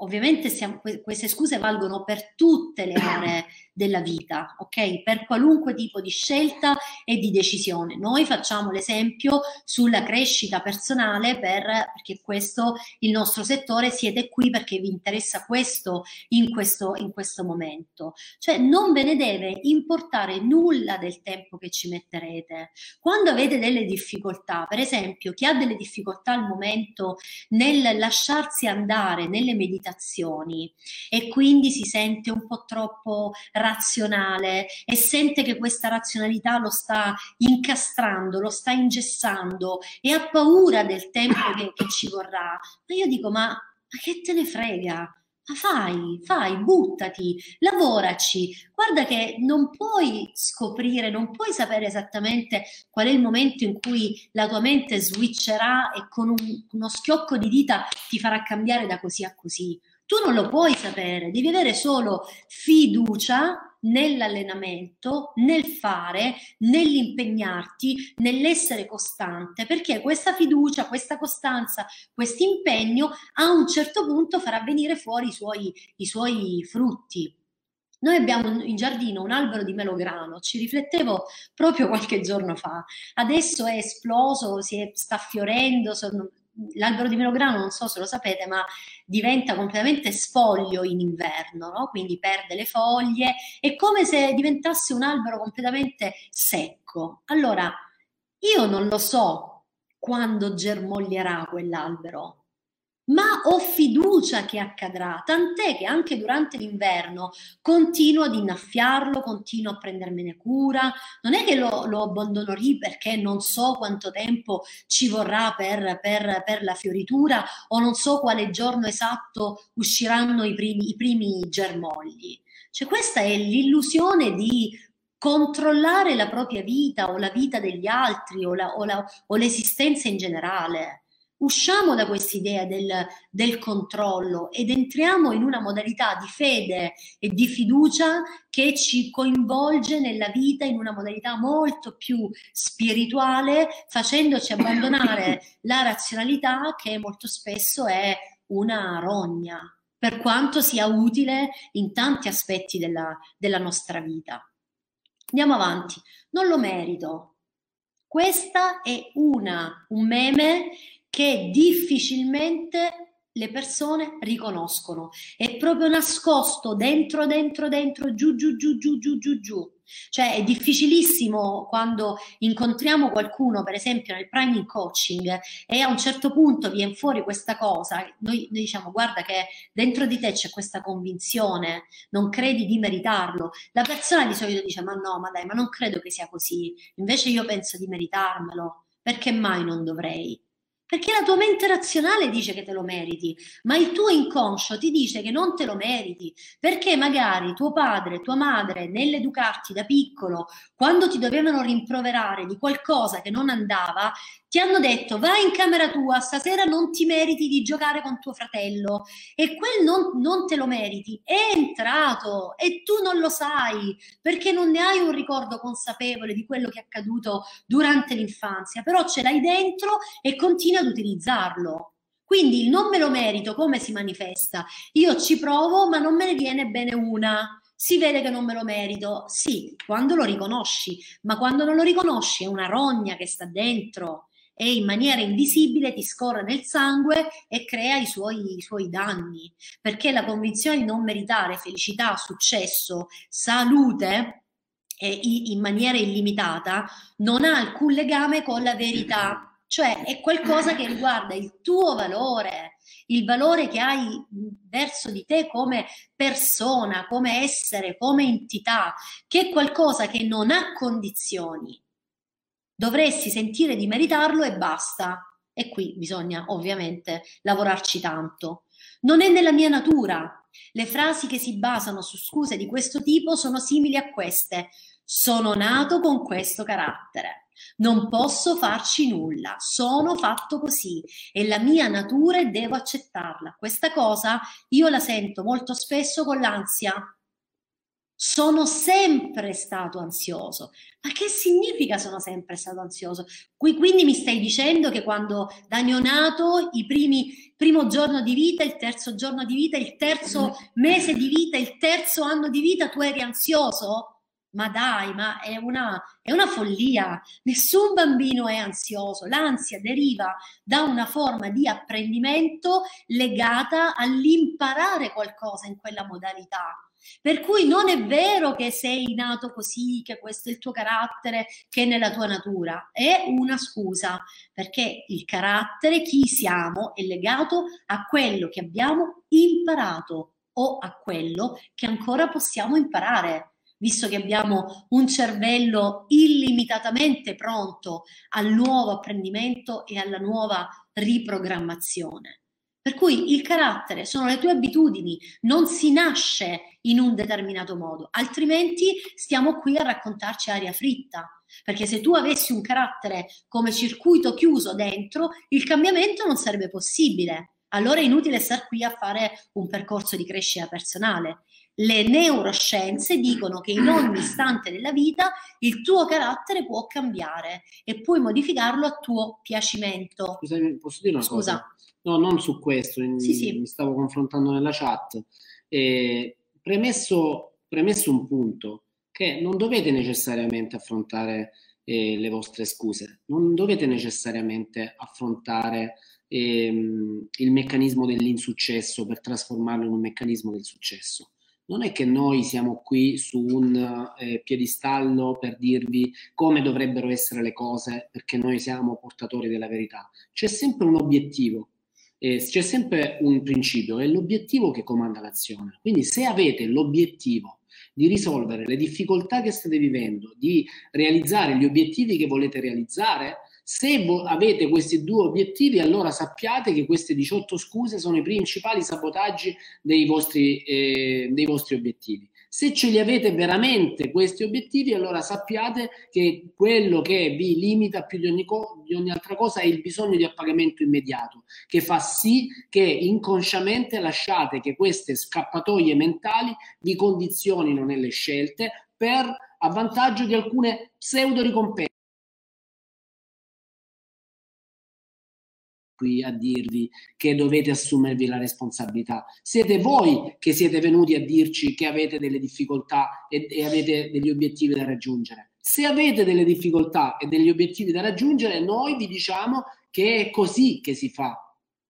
Ovviamente siamo, queste scuse valgono per tutte le aree della vita, ok? Per qualunque tipo di scelta e di decisione. Noi facciamo l'esempio sulla crescita personale per, perché questo il nostro settore siete qui perché vi interessa questo in questo, in questo momento. Cioè non ve ne deve importare nulla del tempo che ci metterete. Quando avete delle difficoltà, per esempio chi ha delle difficoltà al momento nel lasciarsi andare nelle meditazioni, limitazioni e quindi si sente un po' troppo razionale e sente che questa razionalità lo sta incastrando, lo sta ingessando e ha paura del tempo che, che ci vorrà. Ma io dico, ma, ma che te ne frega? Ma fai, fai, buttati, lavoraci. Guarda che non puoi scoprire, non puoi sapere esattamente qual è il momento in cui la tua mente switcherà e con un, uno schiocco di dita ti farà cambiare da così a così. Tu non lo puoi sapere, devi avere solo fiducia nell'allenamento, nel fare, nell'impegnarti, nell'essere costante, perché questa fiducia, questa costanza, questo impegno a un certo punto farà venire fuori i suoi, i suoi frutti. Noi abbiamo in giardino un albero di melograno, ci riflettevo proprio qualche giorno fa. Adesso è esploso, è, sta fiorendo, sono, l'albero di melograno, non so se lo sapete, ma diventa completamente sfoglio in inverno, no? quindi perde le foglie, è come se diventasse un albero completamente secco. Allora, io non lo so quando germoglierà quell'albero, ma ho fiducia che accadrà, tant'è che anche durante l'inverno continuo ad innaffiarlo, continuo a prendermene cura, non è che lo, lo abbandono lì perché non so quanto tempo ci vorrà per, per, per, la fioritura o non so quale giorno esatto usciranno i primi, i primi germogli. Cioè questa è l'illusione di controllare la propria vita o la vita degli altri o, la, o, la, o l'esistenza in generale usciamo da quest'idea del, del controllo ed entriamo in una modalità di fede e di fiducia che ci coinvolge nella vita in una modalità molto più spirituale, facendoci abbandonare la razionalità che molto spesso è una rogna, per quanto sia utile in tanti aspetti della, della nostra vita. Andiamo avanti. Non lo merito. Questa è una, un meme che difficilmente le persone riconoscono. È proprio nascosto dentro, dentro, dentro, giù, giù, giù, giù, giù, giù, giù. Cioè è difficilissimo quando incontriamo qualcuno, per esempio nel priming coaching, e a un certo punto viene fuori questa cosa, noi, noi diciamo guarda che dentro di te c'è questa convinzione, non credi di meritarlo. La persona di solito dice ma no, ma dai, ma non credo che sia così, invece io penso di meritarmelo, perché mai non dovrei? Perché la tua mente razionale dice che te lo meriti, ma il tuo inconscio ti dice che non te lo meriti, perché magari tuo padre, tua madre, nell'educarti da piccolo, quando ti dovevano rimproverare di qualcosa che non andava, ti hanno detto vai in camera tua, stasera non ti meriti di giocare con tuo fratello e quel non, non te lo meriti è entrato e tu non lo sai perché non ne hai un ricordo consapevole di quello che è accaduto durante l'infanzia, però ce l'hai dentro e continui ad utilizzarlo. Quindi il non me lo merito come si manifesta? Io ci provo ma non me ne viene bene una si vede che non me lo merito. Sì, quando lo riconosci, ma quando non lo riconosci è una rogna che sta dentro e in maniera invisibile ti scorre nel sangue e crea i suoi, i suoi danni. Perché la convinzione di non meritare felicità, successo, salute eh, in maniera illimitata non ha alcun legame con la verità, cioè è qualcosa che riguarda il tuo valore, il valore che hai verso di te come persona, come essere, come entità, che è qualcosa che non ha condizioni dovresti sentire di meritarlo e basta. E qui bisogna ovviamente lavorarci tanto. Non è nella mia natura. Le frasi che si basano su scuse di questo tipo sono simili a queste. Sono nato con questo carattere. Non posso farci nulla, sono fatto così, è la mia natura e devo accettarla. Questa cosa io la sento molto spesso con l'ansia, sono sempre stato ansioso. Ma che significa sono sempre stato ansioso? Qui, quindi mi stai dicendo che quando da neonato, i primi, primo giorno di vita, il terzo giorno di vita, il terzo mese di vita, il terzo anno di vita, tu eri ansioso? Ma dai, ma è una, è una follia. Nessun bambino è ansioso. L'ansia deriva da una forma di apprendimento legata all'imparare qualcosa in quella modalità per cui non è vero che sei nato così, che questo è il tuo carattere, che è nella tua natura, è una scusa, perché il carattere, chi siamo, è legato a quello che abbiamo imparato o a quello che ancora possiamo imparare, visto che abbiamo un cervello illimitatamente pronto al nuovo apprendimento e alla nuova riprogrammazione. Per cui il carattere sono le tue abitudini, non si nasce in un determinato modo, altrimenti stiamo qui a raccontarci aria fritta. Perché se tu avessi un carattere come circuito chiuso dentro, il cambiamento non sarebbe possibile. Allora è inutile stare qui a fare un percorso di crescita personale. Le neuroscienze dicono che in ogni istante della vita il tuo carattere può cambiare e puoi modificarlo a tuo piacimento.
Scusami, posso dire una Scusa. cosa? No, non su questo, sì, sì. mi stavo confrontando nella chat. Eh, premesso, premesso, un punto, che non dovete necessariamente affrontare eh, le vostre scuse, non dovete necessariamente affrontare ehm, il meccanismo dell'insuccesso per trasformarlo in un meccanismo del successo. Non è che noi siamo qui su un eh, piedistallo per dirvi come dovrebbero essere le cose perché noi siamo portatori della verità. C'è sempre un obiettivo eh, c'è sempre un principio, è l'obiettivo che comanda l'azione. Quindi se avete l'obiettivo di risolvere le difficoltà che state vivendo, di realizzare gli obiettivi che volete realizzare, se avete questi due obiettivi, allora sappiate che queste 18 scuse sono i principali sabotaggi dei vostri, eh, dei vostri obiettivi. Se ce li avete veramente questi obiettivi, allora sappiate che quello che vi limita più di ogni, co- di ogni altra cosa è il bisogno di appagamento immediato, che fa sì che inconsciamente lasciate che queste scappatoie mentali vi condizionino nelle scelte per a vantaggio di alcune pseudo ricompense. Qui a dirvi che dovete assumervi la responsabilità. Siete voi che siete venuti a dirci che avete delle difficoltà e, e avete degli obiettivi da raggiungere. Se avete delle difficoltà e degli obiettivi da raggiungere, noi vi diciamo che è così che si fa.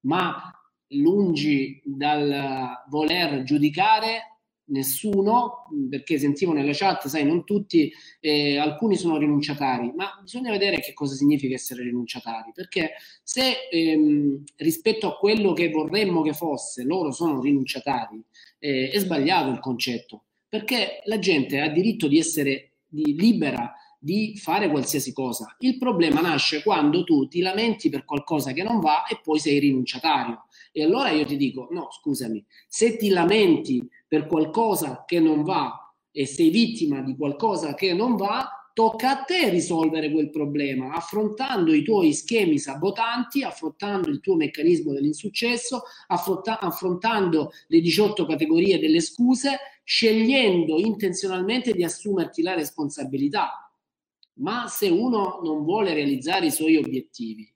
Ma lungi dal voler giudicare nessuno, perché sentivo nella chat, sai, non tutti, eh, alcuni sono rinunciatari, ma bisogna vedere che cosa significa essere rinunciatari, perché se ehm, rispetto a quello che vorremmo che fosse, loro sono rinunciatari, eh, è sbagliato il concetto, perché la gente ha diritto di essere di, libera di fare qualsiasi cosa. Il problema nasce quando tu ti lamenti per qualcosa che non va e poi sei rinunciatario. E allora io ti dico, no, scusami, se ti lamenti per qualcosa che non va e sei vittima di qualcosa che non va, tocca a te risolvere quel problema, affrontando i tuoi schemi sabotanti, affrontando il tuo meccanismo dell'insuccesso, affronta- affrontando le 18 categorie delle scuse, scegliendo intenzionalmente di assumerti la responsabilità. Ma se uno non vuole realizzare i suoi obiettivi,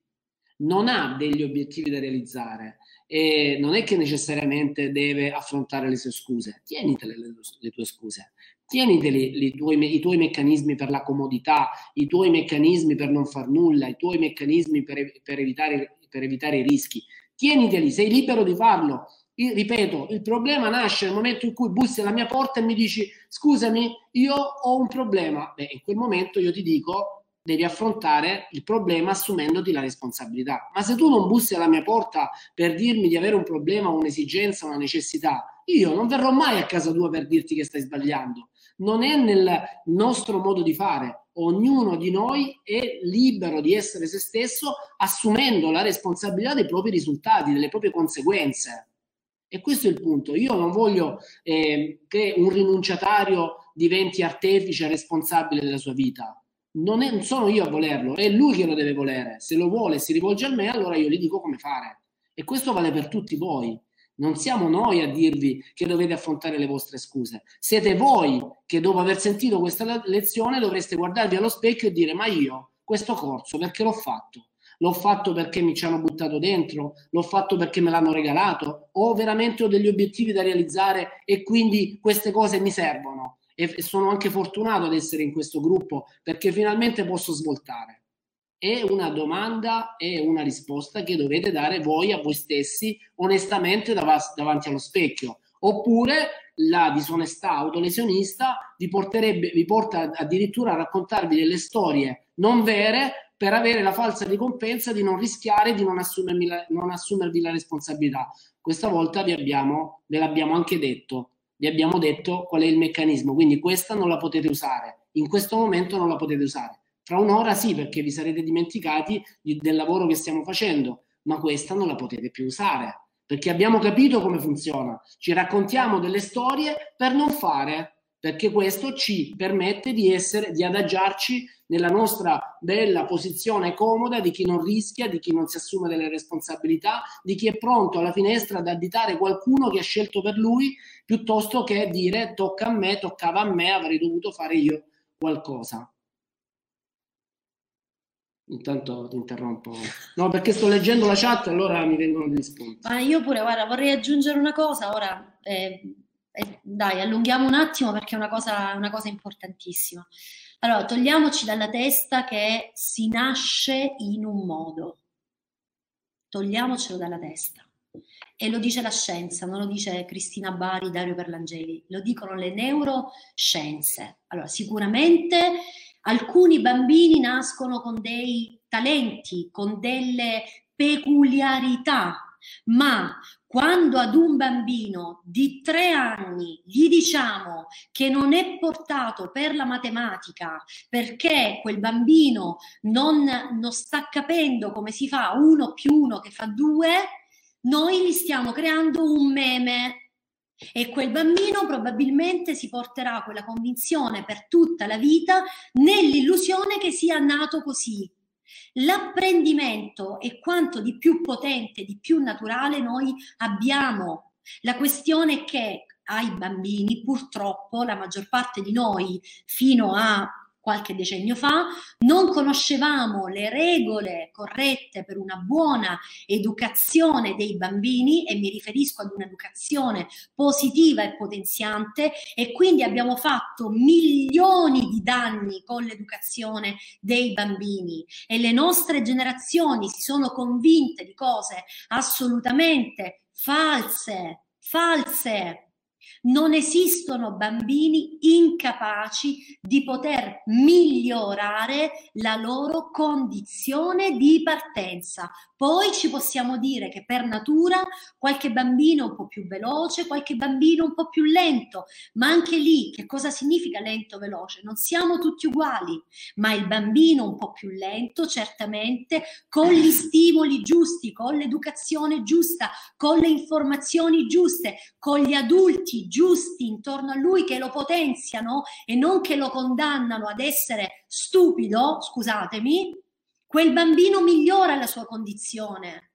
non ha degli obiettivi da realizzare, e non è che necessariamente deve affrontare le sue scuse, tienitele le, le tue scuse, tieniteli i tuoi meccanismi per la comodità, i tuoi meccanismi per non far nulla, i tuoi meccanismi per, per, evitare, per evitare i rischi, tieniteli, sei libero di farlo. Io, ripeto, il problema nasce nel momento in cui bussi alla mia porta e mi dici scusami, io ho un problema. Beh, in quel momento io ti dico devi affrontare il problema assumendoti la responsabilità. Ma se tu non bussi alla mia porta per dirmi di avere un problema, un'esigenza, una necessità, io non verrò mai a casa tua per dirti che stai sbagliando. Non è nel nostro modo di fare. Ognuno di noi è libero di essere se stesso assumendo la responsabilità dei propri risultati, delle proprie conseguenze. E questo è il punto. Io non voglio eh, che un rinunciatario diventi artefice responsabile della sua vita non, è, non sono io a volerlo, è lui che lo deve volere. Se lo vuole e si rivolge a me, allora io gli dico come fare. E questo vale per tutti voi. Non siamo noi a dirvi che dovete affrontare le vostre scuse. Siete voi che dopo aver sentito questa lezione dovreste guardarvi allo specchio e dire ma io questo corso perché l'ho fatto? L'ho fatto perché mi ci hanno buttato dentro? L'ho fatto perché me l'hanno regalato? O veramente ho degli obiettivi da realizzare e quindi queste cose mi servono? E sono anche fortunato ad essere in questo gruppo perché finalmente posso svoltare. È una domanda e una risposta che dovete dare voi a voi stessi onestamente dav- davanti allo specchio. Oppure la disonestà autolesionista vi, vi porta addirittura a raccontarvi delle storie non vere per avere la falsa ricompensa di non rischiare di non, la, non assumervi la responsabilità. Questa volta vi abbiamo, ve l'abbiamo anche detto, vi abbiamo detto qual è il meccanismo, quindi questa non la potete usare, in questo momento non la potete usare. Fra un'ora sì, perché vi sarete dimenticati di, del lavoro che stiamo facendo, ma questa non la potete più usare, perché abbiamo capito come funziona. Ci raccontiamo delle storie per non fare, perché questo ci permette di, essere, di adagiarci nella nostra bella posizione comoda di chi non rischia, di chi non si assume delle responsabilità, di chi è pronto alla finestra ad additare qualcuno che ha scelto per lui, piuttosto che dire tocca a me, toccava a me, avrei dovuto fare io qualcosa. Intanto ti interrompo. No, perché sto leggendo la chat, allora mi vengono degli spunti.
Ma io pure, guarda, vorrei aggiungere una cosa. Ora, eh, eh, dai, allunghiamo un attimo perché è una cosa, una cosa importantissima. Allora, togliamoci dalla testa che si nasce in un modo. Togliamocelo dalla testa. E lo dice la scienza, non lo dice Cristina Bari, Dario Perlangeli, lo dicono le neuroscienze. Allora, sicuramente alcuni bambini nascono con dei talenti, con delle peculiarità, ma quando ad un bambino di tre anni gli diciamo che non è portato per la matematica perché quel bambino non, non sta capendo come si fa uno più uno che fa due, noi gli stiamo creando un meme e quel bambino probabilmente si porterà quella convinzione per tutta la vita nell'illusione che sia nato così. L'apprendimento è quanto di più potente, di più naturale noi abbiamo. La questione è che ai bambini, purtroppo, la maggior parte di noi fino a qualche decennio fa, non conoscevamo le regole corrette per una buona educazione dei bambini e mi riferisco ad un'educazione positiva e potenziante e quindi abbiamo fatto milioni di danni con l'educazione dei bambini e le nostre generazioni si sono convinte di cose assolutamente false, false. Non esistono bambini incapaci di poter migliorare la loro condizione di partenza. Poi ci possiamo dire che per natura qualche bambino un po' più veloce, qualche bambino un po' più lento, ma anche lì che cosa significa lento veloce? Non siamo tutti uguali, ma il bambino un po' più lento certamente con gli stimoli giusti, con l'educazione giusta, con le informazioni giuste, con gli adulti giusti intorno a lui che lo potenziano e non che lo condannano ad essere stupido, scusatemi, quel bambino migliora la sua condizione.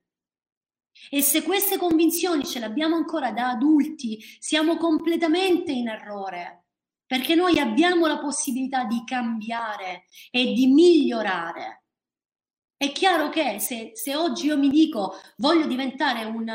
E se queste convinzioni ce le abbiamo ancora da adulti, siamo completamente in errore, perché noi abbiamo la possibilità di cambiare e di migliorare. È chiaro che se, se oggi io mi dico voglio diventare un,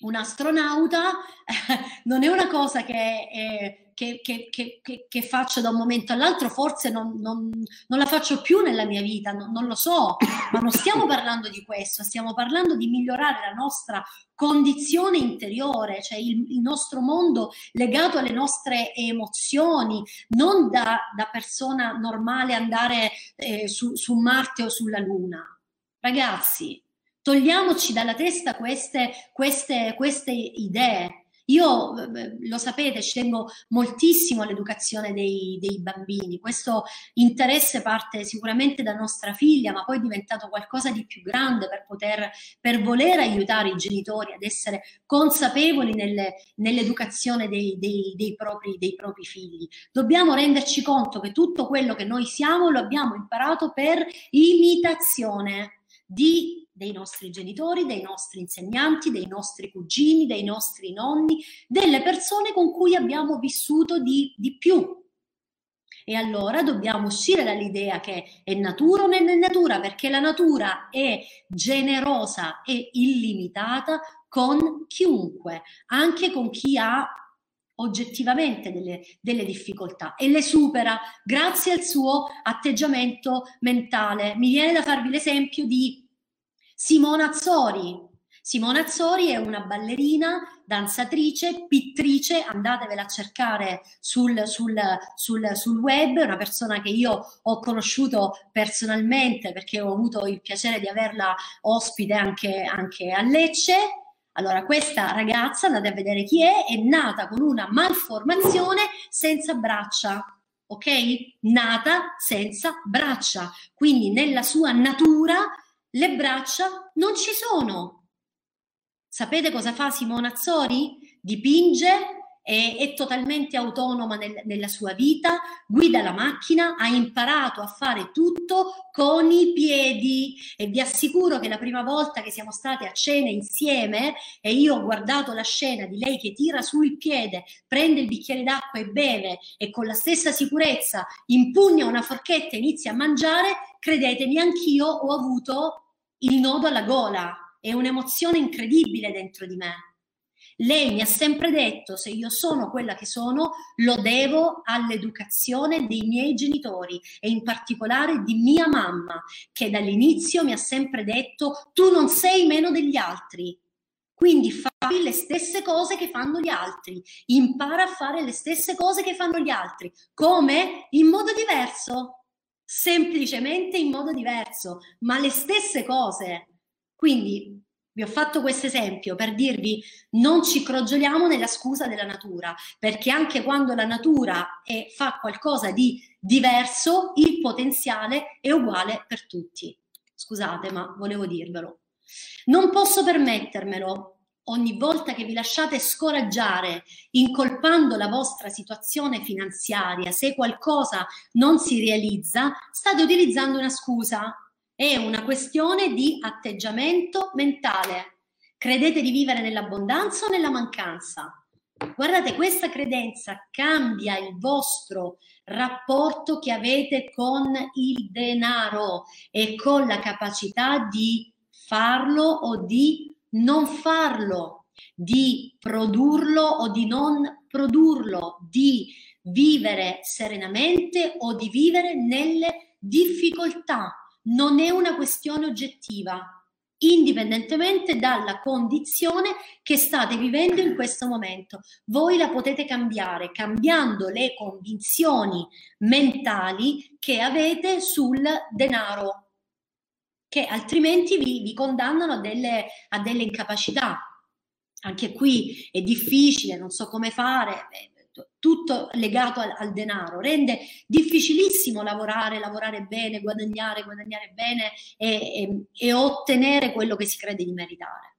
un astronauta, non è una cosa che che, che, che, che, faccio da un momento all'altro, forse non, non, non la faccio più nella mia vita, non, non, lo so, ma non stiamo parlando di questo, stiamo parlando di migliorare la nostra condizione interiore, cioè il, il nostro mondo legato alle nostre emozioni, non da, da persona normale andare eh, su, su Marte o sulla Luna. Ragazzi, togliamoci dalla testa queste, queste, queste idee io, lo sapete, ci tengo moltissimo all'educazione dei, dei, bambini. Questo interesse parte sicuramente da nostra figlia, ma poi è diventato qualcosa di più grande per poter, per voler aiutare i genitori ad essere consapevoli nelle, nell'educazione dei, dei, dei, propri, dei propri figli. Dobbiamo renderci conto che tutto quello che noi siamo lo abbiamo imparato per imitazione di dei nostri genitori, dei nostri insegnanti, dei nostri cugini, dei nostri nonni, delle persone con cui abbiamo vissuto di, di più. E allora dobbiamo uscire dall'idea che è natura o non è natura, perché la natura è generosa e illimitata con chiunque, anche con chi ha oggettivamente delle, delle, difficoltà e le supera grazie al suo atteggiamento mentale. Mi viene da farvi l'esempio di Simona Azzori. Simona Azzori è una ballerina, danzatrice, pittrice, andatevela a cercare sul, sul, sul, sul web, una persona che io ho conosciuto personalmente perché ho avuto il piacere di averla ospite anche, anche a Lecce. Allora, questa ragazza, andate a vedere chi è, è nata con una malformazione senza braccia, ok? Nata senza braccia, quindi nella sua natura le braccia non ci sono. Sapete cosa fa Simona Azzori? Dipinge, è, è totalmente autonoma nel, nella sua vita, guida la macchina, ha imparato a fare tutto con i piedi e vi assicuro che la prima volta che siamo state a cena insieme e io ho guardato la scena di lei che tira su il piede, prende il bicchiere d'acqua e beve e con la stessa sicurezza impugna una forchetta e inizia a mangiare, credetemi, anch'io ho avuto il nodo alla gola, è un'emozione incredibile dentro di me. Lei mi ha sempre detto, se io sono quella che sono, lo devo all'educazione dei miei genitori e in particolare di mia mamma, che dall'inizio mi ha sempre detto, tu non sei meno degli altri. Quindi fai le stesse cose che fanno gli altri, impara a fare le stesse cose che fanno gli altri. Come? In modo diverso semplicemente in modo diverso, ma le stesse cose. Quindi vi ho fatto questo esempio per dirvi non ci crogioliamo nella scusa della natura, perché anche quando la natura è, fa qualcosa di diverso, il potenziale è uguale per tutti. Scusate, ma volevo dirvelo. Non posso permettermelo ogni volta che vi lasciate scoraggiare incolpando la vostra situazione finanziaria, se qualcosa non si realizza, state utilizzando una scusa. È una questione di atteggiamento mentale. Credete di vivere nell'abbondanza o nella mancanza? Guardate, questa credenza cambia il vostro rapporto che avete con il denaro e con la capacità di farlo o di non farlo, di produrlo o di non produrlo, di vivere serenamente o di vivere nelle difficoltà. Non è una questione oggettiva, indipendentemente dalla condizione che state vivendo in questo momento. Voi la potete cambiare cambiando le convinzioni mentali che avete sul denaro, che altrimenti vi, vi condannano a delle, a delle incapacità. Anche qui è difficile, non so come fare tutto legato al, al, denaro, rende difficilissimo lavorare, lavorare bene, guadagnare, guadagnare bene e, e, e ottenere quello che si crede di meritare.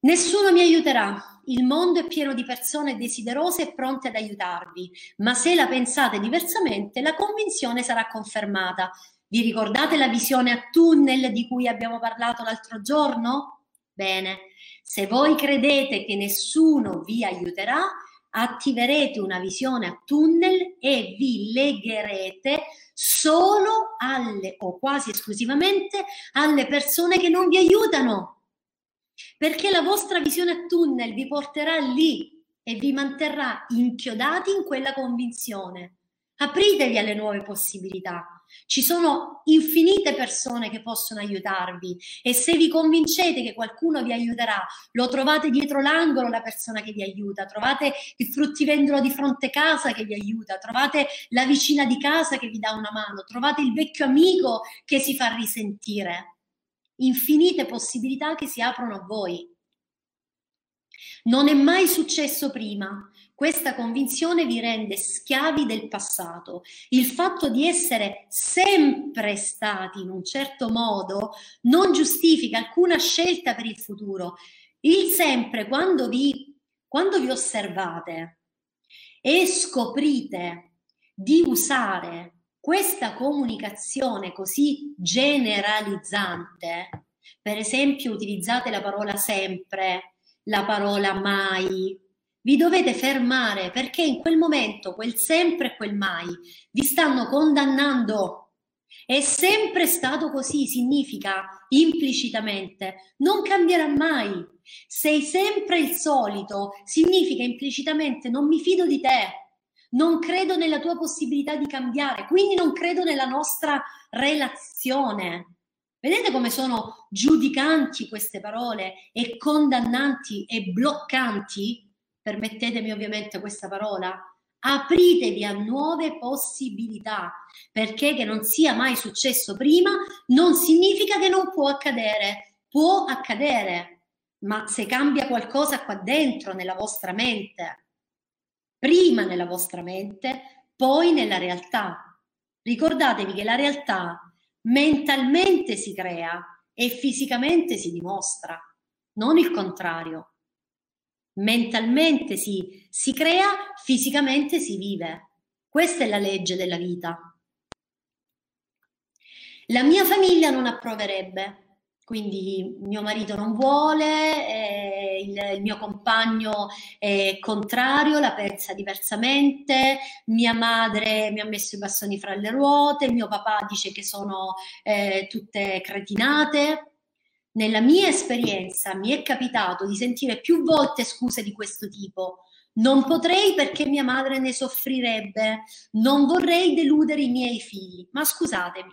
Nessuno mi aiuterà, il mondo è pieno di persone desiderose e pronte ad aiutarvi, ma se la pensate diversamente, la convinzione sarà confermata. Vi ricordate la visione a tunnel di cui abbiamo parlato l'altro giorno? Bene, se voi credete che nessuno vi aiuterà, attiverete una visione a tunnel e vi legherete solo alle o quasi esclusivamente alle persone che non vi aiutano. Perché la vostra visione a tunnel vi porterà lì e vi manterrà inchiodati in quella convinzione. Apritevi alle nuove possibilità. Ci sono infinite persone che possono aiutarvi e se vi convincete che qualcuno vi aiuterà, lo trovate dietro l'angolo la persona che vi aiuta, trovate il fruttivendolo di fronte casa che vi aiuta, trovate la vicina di casa che vi dà una mano, trovate il vecchio amico che si fa risentire. Infinite possibilità che si aprono a voi. Non è mai successo prima questa convinzione vi rende schiavi del passato. Il fatto di essere sempre stati in un certo modo non giustifica alcuna scelta per il futuro. Il sempre, quando vi, quando vi osservate e scoprite di usare questa comunicazione così generalizzante, per esempio utilizzate la parola sempre, la parola mai, vi dovete fermare perché in quel momento, quel sempre e quel mai, vi stanno condannando. È sempre stato così, significa implicitamente, non cambierà mai. Sei sempre il solito, significa implicitamente non mi fido di te, non credo nella tua possibilità di cambiare, quindi non credo nella nostra relazione. Vedete come sono giudicanti queste parole e condannanti e bloccanti? Permettetemi ovviamente questa parola, apritevi a nuove possibilità, perché che non sia mai successo prima non significa che non può accadere, può accadere, ma se cambia qualcosa qua dentro nella vostra mente, prima nella vostra mente, poi nella realtà. Ricordatevi che la realtà mentalmente si crea e fisicamente si dimostra, non il contrario mentalmente si, si crea, fisicamente si vive. Questa è la legge della vita. La mia famiglia non approverebbe, quindi mio marito non vuole, eh, il, il, mio compagno è contrario, la pensa diversamente, mia madre mi ha messo i bastoni fra le ruote, mio papà dice che sono eh, tutte cretinate. Nella mia esperienza mi è capitato di sentire più volte scuse di questo tipo. Non potrei perché mia madre ne soffrirebbe, non vorrei deludere i miei figli. Ma scusatemi,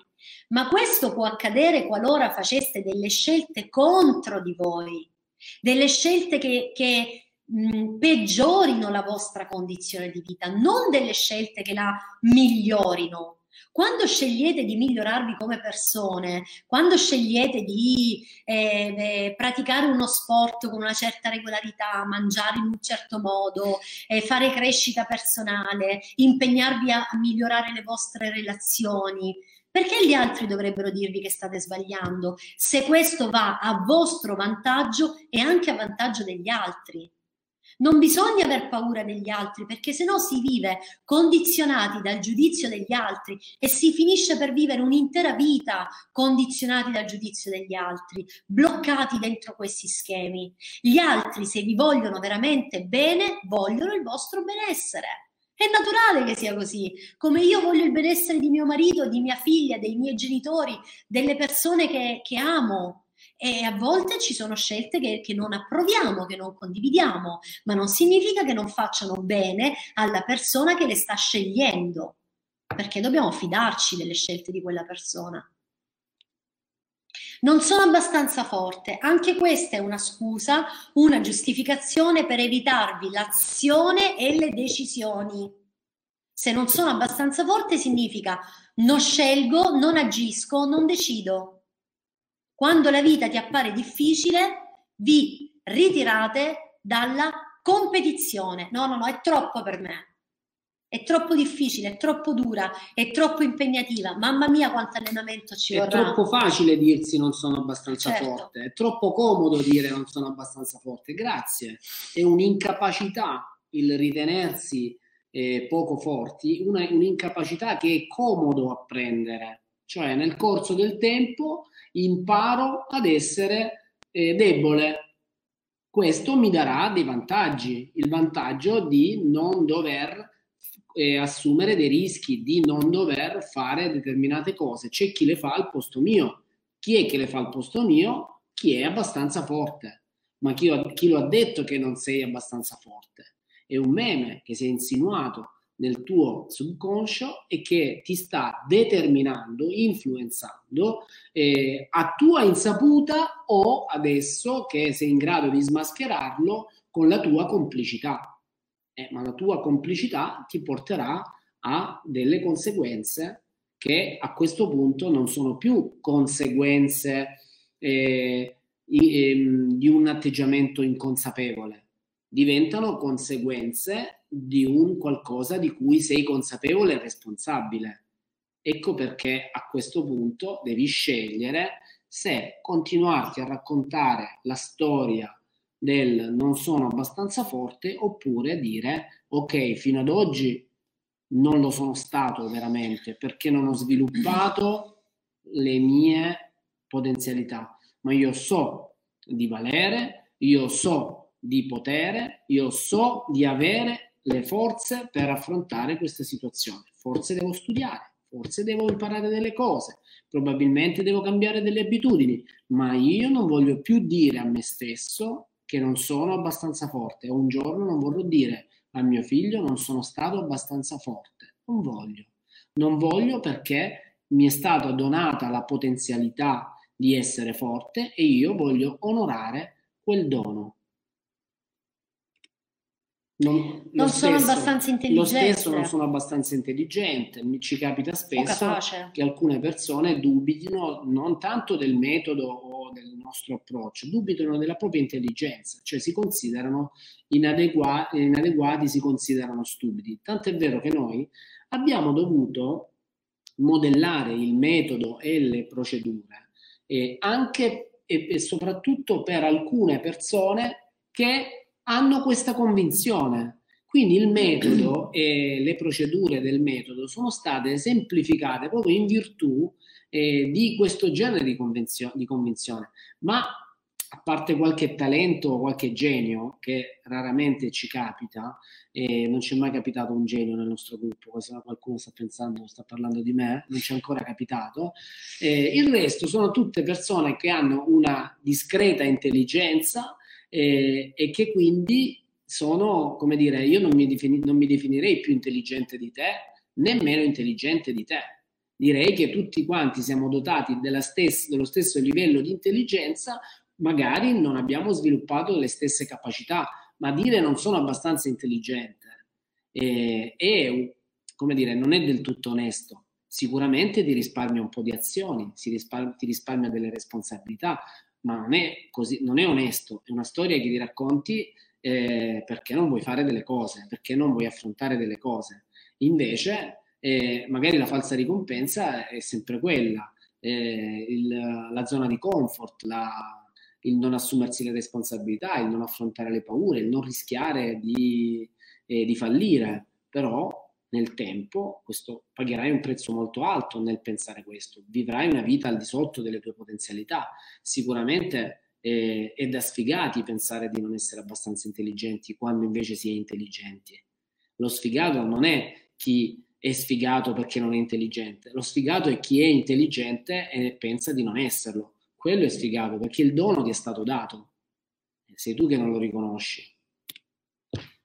ma questo può accadere qualora faceste delle scelte contro di voi, delle scelte che, che mh, peggiorino la vostra condizione di vita, non delle scelte che la migliorino. Quando scegliete di migliorarvi come persone, quando scegliete di eh, eh, praticare uno sport con una certa regolarità, mangiare in un certo modo, eh, fare crescita personale, impegnarvi a, a migliorare le vostre relazioni, perché gli altri dovrebbero dirvi che state sbagliando se questo va a vostro vantaggio e anche a vantaggio degli altri? Non bisogna aver paura degli altri perché se no si vive condizionati dal giudizio degli altri e si finisce per vivere un'intera vita condizionati dal giudizio degli altri, bloccati dentro questi schemi. Gli altri, se vi vogliono veramente bene, vogliono il vostro benessere. È naturale che sia così, come io voglio il benessere di mio marito, di mia figlia, dei miei genitori, delle persone che, che amo e a volte ci sono scelte che, che, non approviamo, che non condividiamo, ma non significa che non facciano bene alla persona che le sta scegliendo, perché dobbiamo fidarci delle scelte di quella persona. Non sono abbastanza forte. Anche questa è una scusa, una giustificazione per evitarvi l'azione e le decisioni. Se non sono abbastanza forte significa non scelgo, non agisco, non decido. Quando la vita ti appare difficile, vi ritirate dalla competizione. No, no, no, è troppo per me. È troppo difficile, è troppo dura, è troppo impegnativa. Mamma mia, quanto allenamento ci vorrà.
È troppo facile dirsi non sono abbastanza certo. forte, è troppo comodo dire non sono abbastanza forte. Grazie. È un'incapacità il ritenersi eh, poco forti, una, un'incapacità che è comodo apprendere. Cioè, nel corso del tempo imparo ad essere eh, debole. Questo mi darà dei vantaggi, il vantaggio di non dover eh, assumere dei rischi, di non dover fare determinate cose. C'è chi le fa al posto mio. Chi è che le fa al posto mio? Chi è abbastanza forte. Ma chi, chi lo ha detto che non sei abbastanza forte? È un meme che si è insinuato nel tuo subconscio e che ti sta determinando, influenzando eh, a tua insaputa o adesso che sei in grado di smascherarlo con la tua complicità. Eh, ma la tua complicità ti porterà a delle conseguenze che a questo punto non sono più conseguenze eh, ehm, di un atteggiamento inconsapevole, diventano conseguenze di un qualcosa di cui sei consapevole e responsabile. Ecco perché a questo punto devi scegliere se continuarti a raccontare la storia del non sono abbastanza forte oppure dire ok fino ad oggi non lo sono stato veramente perché non ho sviluppato le mie potenzialità ma io so di valere io so di potere io so di avere le forze per affrontare questa situazione forse devo studiare forse devo imparare delle cose probabilmente devo cambiare delle abitudini ma io non voglio più dire a me stesso che non sono abbastanza forte. Un giorno non vorrò dire a mio figlio non sono stato abbastanza forte. Non voglio. Non voglio perché mi è stata donata la potenzialità di essere forte e io voglio onorare quel dono.
Non, non sono stesso, abbastanza intelligente.
Lo stesso non sono abbastanza intelligente. Mi ci capita spesso che alcune persone dubitino non tanto del metodo o del nostro approccio, dubitano della propria intelligenza, cioè si considerano inadeguati, inadeguati si considerano stupidi. Tant'è vero che noi abbiamo dovuto modellare il metodo e le procedure eh, anche e, e soprattutto per alcune persone che hanno questa convinzione. Quindi il metodo e le procedure del metodo sono state semplificate proprio in virtù eh, di questo genere di, convenzio- di convinzione. Ma a parte qualche talento o qualche genio che raramente ci capita, e non ci è mai capitato un genio nel nostro gruppo, se qualcuno sta pensando, sta parlando di me, non ci è ancora capitato. Eh, il resto sono tutte persone che hanno una discreta intelligenza, eh, e che quindi sono, come dire, io non mi, defini- non mi definirei più intelligente di te, né meno intelligente di te. Direi che tutti quanti siamo dotati stessa, dello stesso livello di intelligenza, magari non abbiamo sviluppato le stesse capacità, ma dire non sono abbastanza intelligente è, come dire, non è del tutto onesto. Sicuramente ti risparmia un po' di azioni, ti risparmia delle responsabilità, ma non è, così, non è onesto, è una storia che ti racconti eh, perché non vuoi fare delle cose, perché non vuoi affrontare delle cose. Invece, eh, magari la falsa ricompensa è sempre quella, eh, il, la zona di comfort, la, il non assumersi le responsabilità, il non affrontare le paure, il non rischiare di, eh, di fallire. Però nel tempo questo, pagherai un prezzo molto alto nel pensare questo, vivrai una vita al di sotto delle tue potenzialità. Sicuramente eh, è da sfigati pensare di non essere abbastanza intelligenti quando invece si è intelligenti. Lo sfigato non è chi è sfigato perché non è intelligente, lo sfigato è chi è intelligente e pensa di non esserlo. Quello è sfigato perché il dono ti è stato dato, sei tu che non lo riconosci.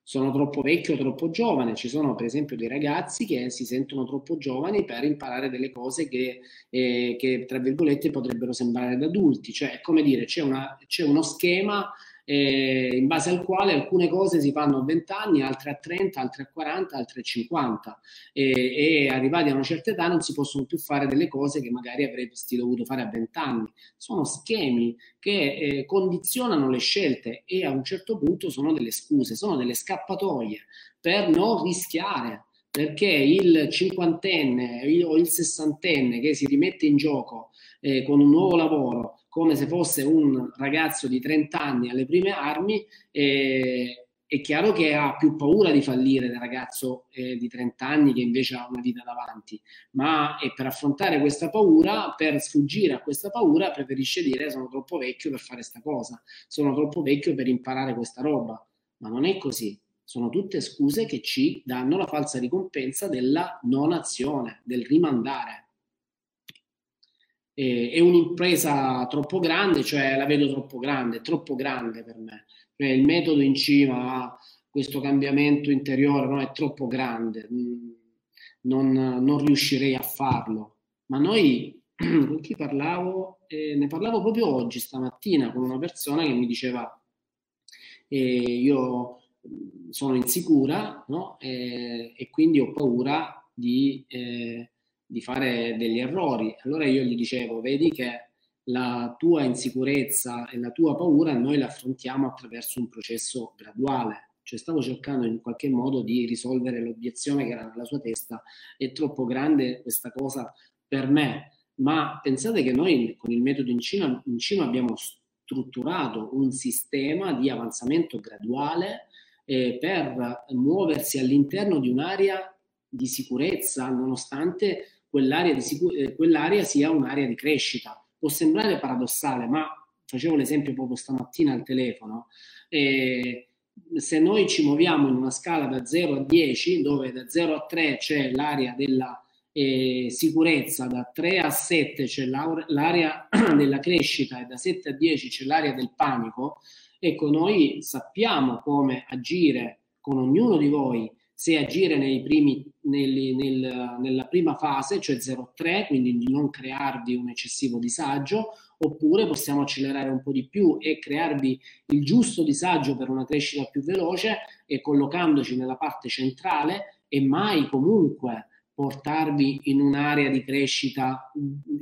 Sono troppo vecchio o troppo giovane. Ci sono per esempio dei ragazzi che si sentono troppo giovani per imparare delle cose che, eh, che tra virgolette potrebbero sembrare da adulti. Cioè, come dire, c'è, una, c'è uno schema eh, in base al quale alcune cose si fanno a 20 anni, altre a 30, altre a 40, altre a 50 e, e arrivati a una certa età non si possono più fare delle cose che magari avresti dovuto fare a 20 anni. Sono schemi che eh, condizionano le scelte e a un certo punto sono delle scuse, sono delle scappatoie per non rischiare perché il cinquantenne o il sessantenne che si rimette in gioco eh, con un nuovo lavoro come se fosse un ragazzo di 30 anni alle prime armi, eh, è chiaro che ha più paura di fallire del ragazzo eh, di 30 anni che invece ha una vita davanti, ma per affrontare questa paura, per sfuggire a questa paura, preferisce dire sono troppo vecchio per fare questa cosa, sono troppo vecchio per imparare questa roba, ma non è così. Sono tutte scuse che ci danno la falsa ricompensa della non azione, del rimandare eh, è un'impresa troppo grande, cioè la vedo troppo grande, troppo grande per me. Cioè, il metodo in cima a questo cambiamento interiore no, è troppo grande, mm, non, non, riuscirei a farlo. Ma noi, con chi parlavo, eh, ne parlavo proprio oggi, stamattina, con una persona che mi diceva, eh, io mm, sono insicura no? eh, e quindi ho paura di eh, di fare degli errori. Allora io gli dicevo, vedi che la tua insicurezza e la tua paura noi la affrontiamo attraverso un processo graduale. Cioè stavo cercando in qualche modo di risolvere l'obiezione che era nella sua testa, è troppo grande questa cosa per me, ma pensate che noi con il metodo in Cina, in Cina abbiamo strutturato un sistema di avanzamento graduale eh, per muoversi all'interno di un'area di sicurezza, nonostante quell'area, sicur- eh, quell'area sia un'area di crescita. Può sembrare paradossale, ma facevo l'esempio proprio stamattina al telefono. Eh, se noi ci muoviamo in una scala da 0 a 10, dove da 0 a 3 c'è l'area della eh, sicurezza, da 3 a 7 c'è l'area della crescita e da 7 a 10 c'è l'area del panico, ecco, noi sappiamo come agire con ognuno di voi se agire primi, nel, nel, nella prima fase, cioè 0,3, quindi di non crearvi un eccessivo disagio, oppure possiamo accelerare un po' di più e crearvi il giusto disagio per una crescita più veloce e collocandoci nella parte centrale e mai comunque portarvi in un'area di crescita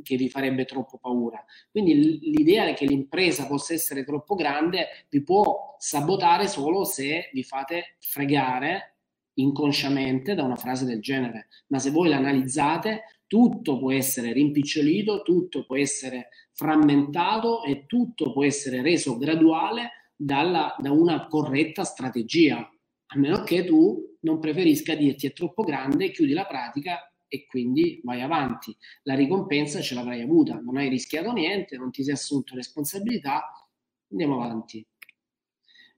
che vi farebbe troppo paura. Quindi l'idea che l'impresa possa essere troppo grande vi può sabotare solo se vi fate fregare inconsciamente da una frase del genere, ma se voi l'analizzate, tutto può essere rimpicciolito, tutto può essere frammentato e tutto può essere reso graduale dalla, da una corretta strategia, a meno che tu non preferisca dirti è troppo grande, chiudi la pratica e quindi vai avanti. La ricompensa ce l'avrai avuta, non hai rischiato niente, non ti sei assunto responsabilità, andiamo avanti.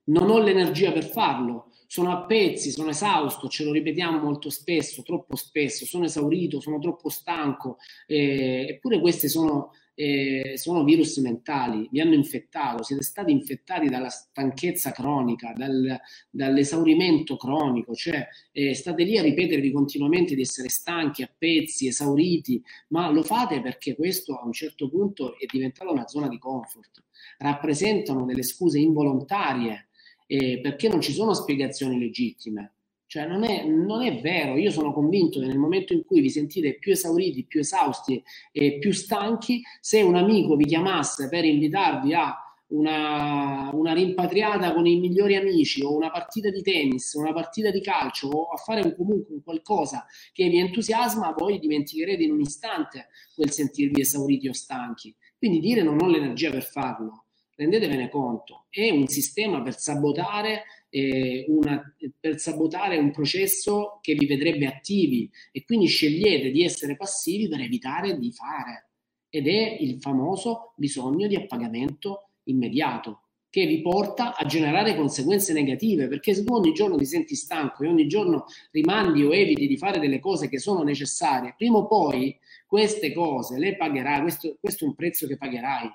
Non ho l'energia per farlo, sono a pezzi, sono esausto, ce lo ripetiamo molto spesso, troppo spesso, sono esaurito, sono troppo stanco, eh, eppure questi sono, eh, sono, virus mentali, vi hanno infettato, siete stati infettati dalla stanchezza cronica, dal, dall'esaurimento cronico, cioè eh, state lì a ripetervi continuamente di essere stanchi, a pezzi, esauriti, ma lo fate perché questo a un certo punto è diventato una zona di comfort, rappresentano delle scuse involontarie eh, perché non ci sono spiegazioni legittime. Cioè non è, non è, vero, io sono convinto che nel momento in cui vi sentite più esauriti, più esausti e più stanchi, se un amico vi chiamasse per invitarvi a una, una, rimpatriata con i migliori amici o una partita di tennis, una partita di calcio o a fare un, comunque un qualcosa che vi entusiasma, voi dimenticherete in un istante quel sentirvi esauriti o stanchi. Quindi dire non ho l'energia per farlo rendetevene conto, è un sistema per sabotare, eh, una, per sabotare un processo che vi vedrebbe attivi e quindi scegliete di essere passivi per evitare di fare. Ed è il famoso bisogno di appagamento immediato che vi porta a generare conseguenze negative, perché se tu ogni giorno ti senti stanco e ogni giorno rimandi o eviti di fare delle cose che sono necessarie, prima o poi queste cose le pagherai, questo, questo è un prezzo che pagherai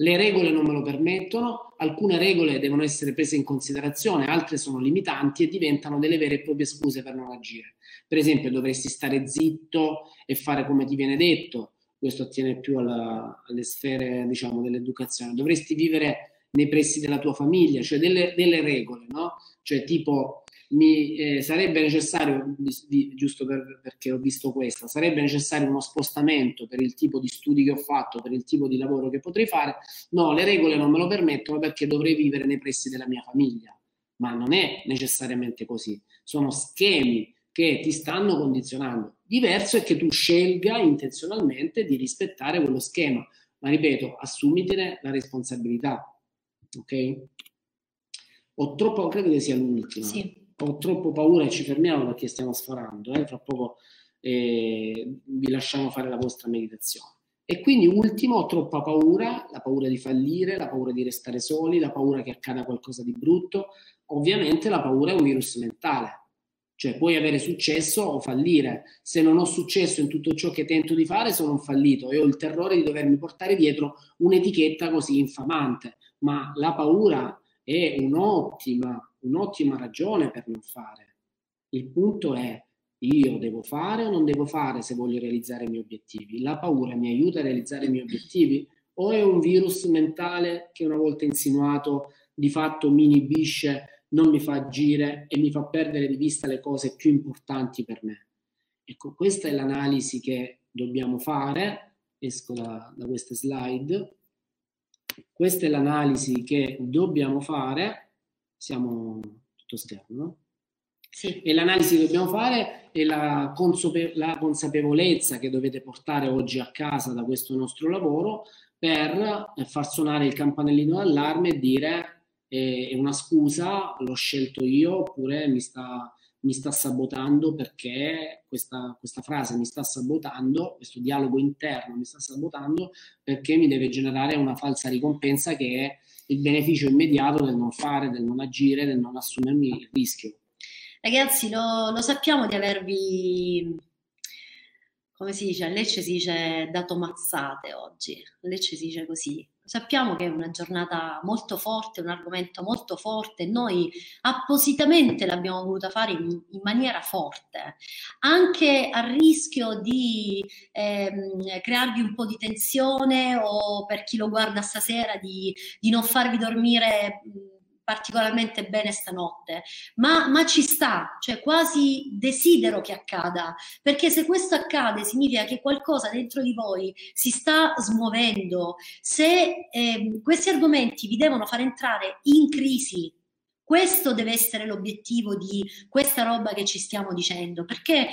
Le regole non me lo permettono, alcune regole devono essere prese in considerazione, altre sono limitanti e diventano delle vere e proprie scuse per non agire. Per esempio, dovresti stare zitto e fare come ti viene detto, questo attiene più alla, alle sfere diciamo, dell'educazione, dovresti vivere nei pressi della tua famiglia, cioè delle, delle regole, no? Cioè tipo mi eh, sarebbe necessario, di, giusto per, perché ho visto questa, sarebbe necessario uno spostamento per il tipo di studi che ho fatto, per il tipo di lavoro che potrei fare. No, le regole non me lo permettono perché dovrei vivere nei pressi della mia famiglia. Ma non è necessariamente così. Sono schemi che ti stanno condizionando. Diverso è che tu scelga intenzionalmente di rispettare quello schema. Ma ripeto, assumitene la responsabilità. Ok? Ho troppo, credo che sia l'ultima.
Sì
ho troppo paura e ci fermiamo perché stiamo sforando, eh? fra poco eh, vi lasciamo fare la vostra meditazione. E quindi ultimo, ho troppa paura, la paura di fallire, la paura di restare soli, la paura che accada qualcosa di brutto. Ovviamente la paura è un virus mentale, cioè puoi avere successo o fallire. Se non ho successo in tutto ciò che tento di fare, sono un fallito e ho il terrore di dovermi portare dietro un'etichetta così infamante. Ma la paura è un'ottima un'ottima ragione per non fare. Il punto è io devo fare o non devo fare se voglio realizzare i miei obiettivi? La paura mi aiuta a realizzare i miei obiettivi? O è un virus mentale che una volta insinuato di fatto mi inibisce, non mi fa agire e mi fa perdere di vista le cose più importanti per me? Ecco, questa è l'analisi che dobbiamo fare. Esco da, da queste slide. Questa è l'analisi che dobbiamo fare siamo tutto schermo, no?
Sì.
E l'analisi che dobbiamo fare è la, consape- la, consapevolezza che dovete portare oggi a casa da questo nostro lavoro per far suonare il campanellino d'allarme e dire eh, è una scusa, l'ho scelto io oppure mi sta, mi sta sabotando perché questa, questa frase mi sta sabotando, questo dialogo interno mi sta sabotando perché mi deve generare una falsa ricompensa che è il beneficio immediato del non fare, del non agire, del non assumermi il rischio.
Ragazzi, lo, lo sappiamo di avervi, come si dice, a Lecce si dice dato mazzate oggi, a Lecce si dice così, Sappiamo che è una giornata molto forte, un argomento molto forte, noi appositamente l'abbiamo voluta fare in, in maniera forte, anche a rischio di ehm, crearvi un po' di tensione o per chi lo guarda stasera di, di non farvi dormire particolarmente bene stanotte, ma, ma, ci sta, cioè quasi desidero che accada, perché se questo accade significa che qualcosa dentro di voi si sta smuovendo, se eh, questi argomenti vi devono far entrare in crisi questo deve essere l'obiettivo di questa roba che ci stiamo dicendo, perché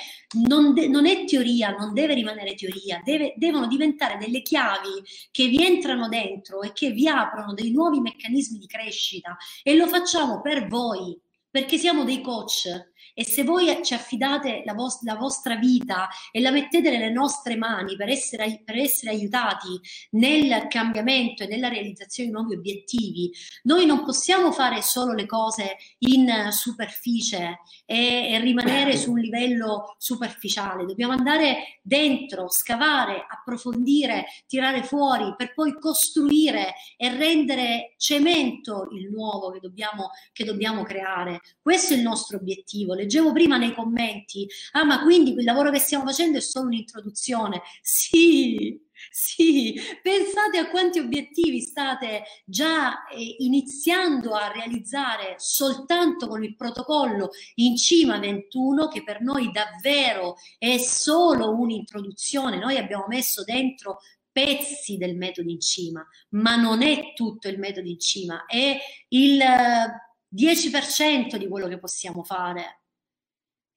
non, de- non è teoria, non deve rimanere teoria, deve, devono diventare delle chiavi che vi entrano dentro e che vi aprono dei nuovi meccanismi di crescita e lo facciamo per voi, perché siamo dei coach e se voi ci affidate la, vos- la vostra vita e la mettete nelle nostre mani per essere, per essere aiutati nel cambiamento e nella realizzazione di nuovi obiettivi, noi non possiamo fare solo le cose in superficie e, e rimanere su un livello superficiale, dobbiamo andare dentro, scavare, approfondire, tirare fuori per poi costruire e rendere cemento il nuovo che dobbiamo, che dobbiamo creare. Questo è il nostro obiettivo. Leggevo prima nei commenti, ah ma quindi il lavoro che stiamo facendo è solo un'introduzione. Sì, sì, pensate a quanti obiettivi state già eh, iniziando a realizzare soltanto con il protocollo in cima 21 che per noi davvero è solo un'introduzione. Noi abbiamo messo dentro pezzi del metodo in cima, ma non è tutto il metodo in cima, è il 10% di quello che possiamo fare.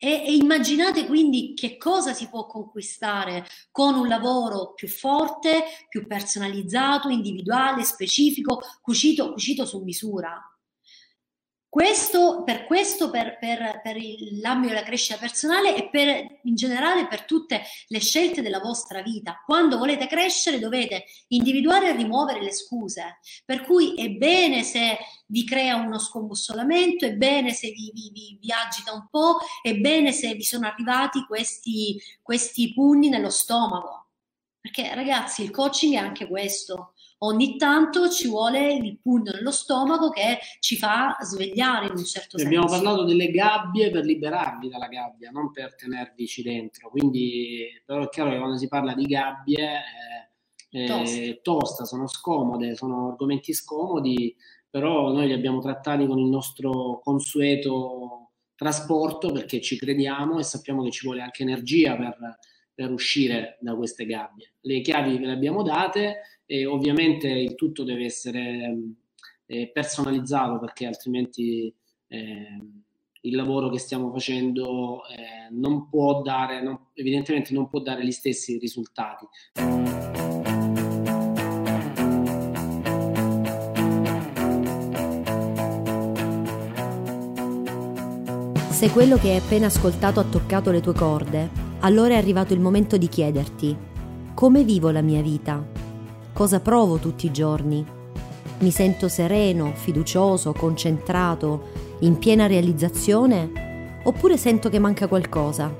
E, e, immaginate quindi che cosa si può conquistare con un lavoro più forte, più personalizzato, individuale, specifico, cucito, cucito su misura. Questo, per questo, per, per, per l'ambito della crescita personale e per, in generale per tutte le scelte della vostra vita. Quando volete crescere dovete individuare e rimuovere le scuse. Per cui è bene se vi crea uno scombussolamento, è bene se vi, vi, vi, vi agita un po', è bene se vi sono arrivati questi, questi pugni nello stomaco. Perché ragazzi, il coaching è anche questo
ogni tanto ci vuole il pugno nello stomaco che ci fa svegliare in un certo senso.
Abbiamo parlato delle gabbie per liberarvi dalla gabbia, non per tenervici dentro. Quindi, però è chiaro che quando si parla di gabbie, eh, eh, tosta, sono scomode, sono argomenti scomodi, però noi li abbiamo trattati con il nostro consueto trasporto perché ci crediamo e sappiamo che ci vuole anche energia per, per uscire da queste gabbie. Le chiavi ve le abbiamo date e ovviamente il tutto deve essere eh, personalizzato perché altrimenti eh, il lavoro che stiamo facendo eh, non può dare, non, evidentemente non può dare gli stessi risultati.
Se quello che hai appena ascoltato ha toccato le tue corde, allora è arrivato il momento di chiederti come vivo la mia vita? cosa provo tutti i giorni. Mi sento sereno, fiducioso, concentrato, in piena realizzazione? Oppure sento che manca qualcosa?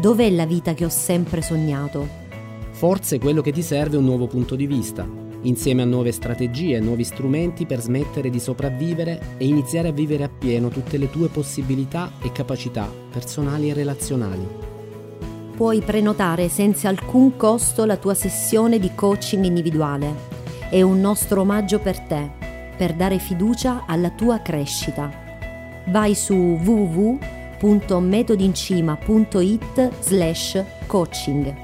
Dov'è la vita che ho sempre sognato?
Forse quello che ti serve è un nuovo punto di vista, insieme a nuove strategie, nuovi strumenti per smettere di sopravvivere e iniziare a vivere appieno tutte le tue possibilità e capacità personali e relazionali
puoi prenotare senza alcun costo la tua sessione di coaching individuale. È un nostro omaggio per te, per dare fiducia alla tua crescita. Vai su www.metodincima.it slash coaching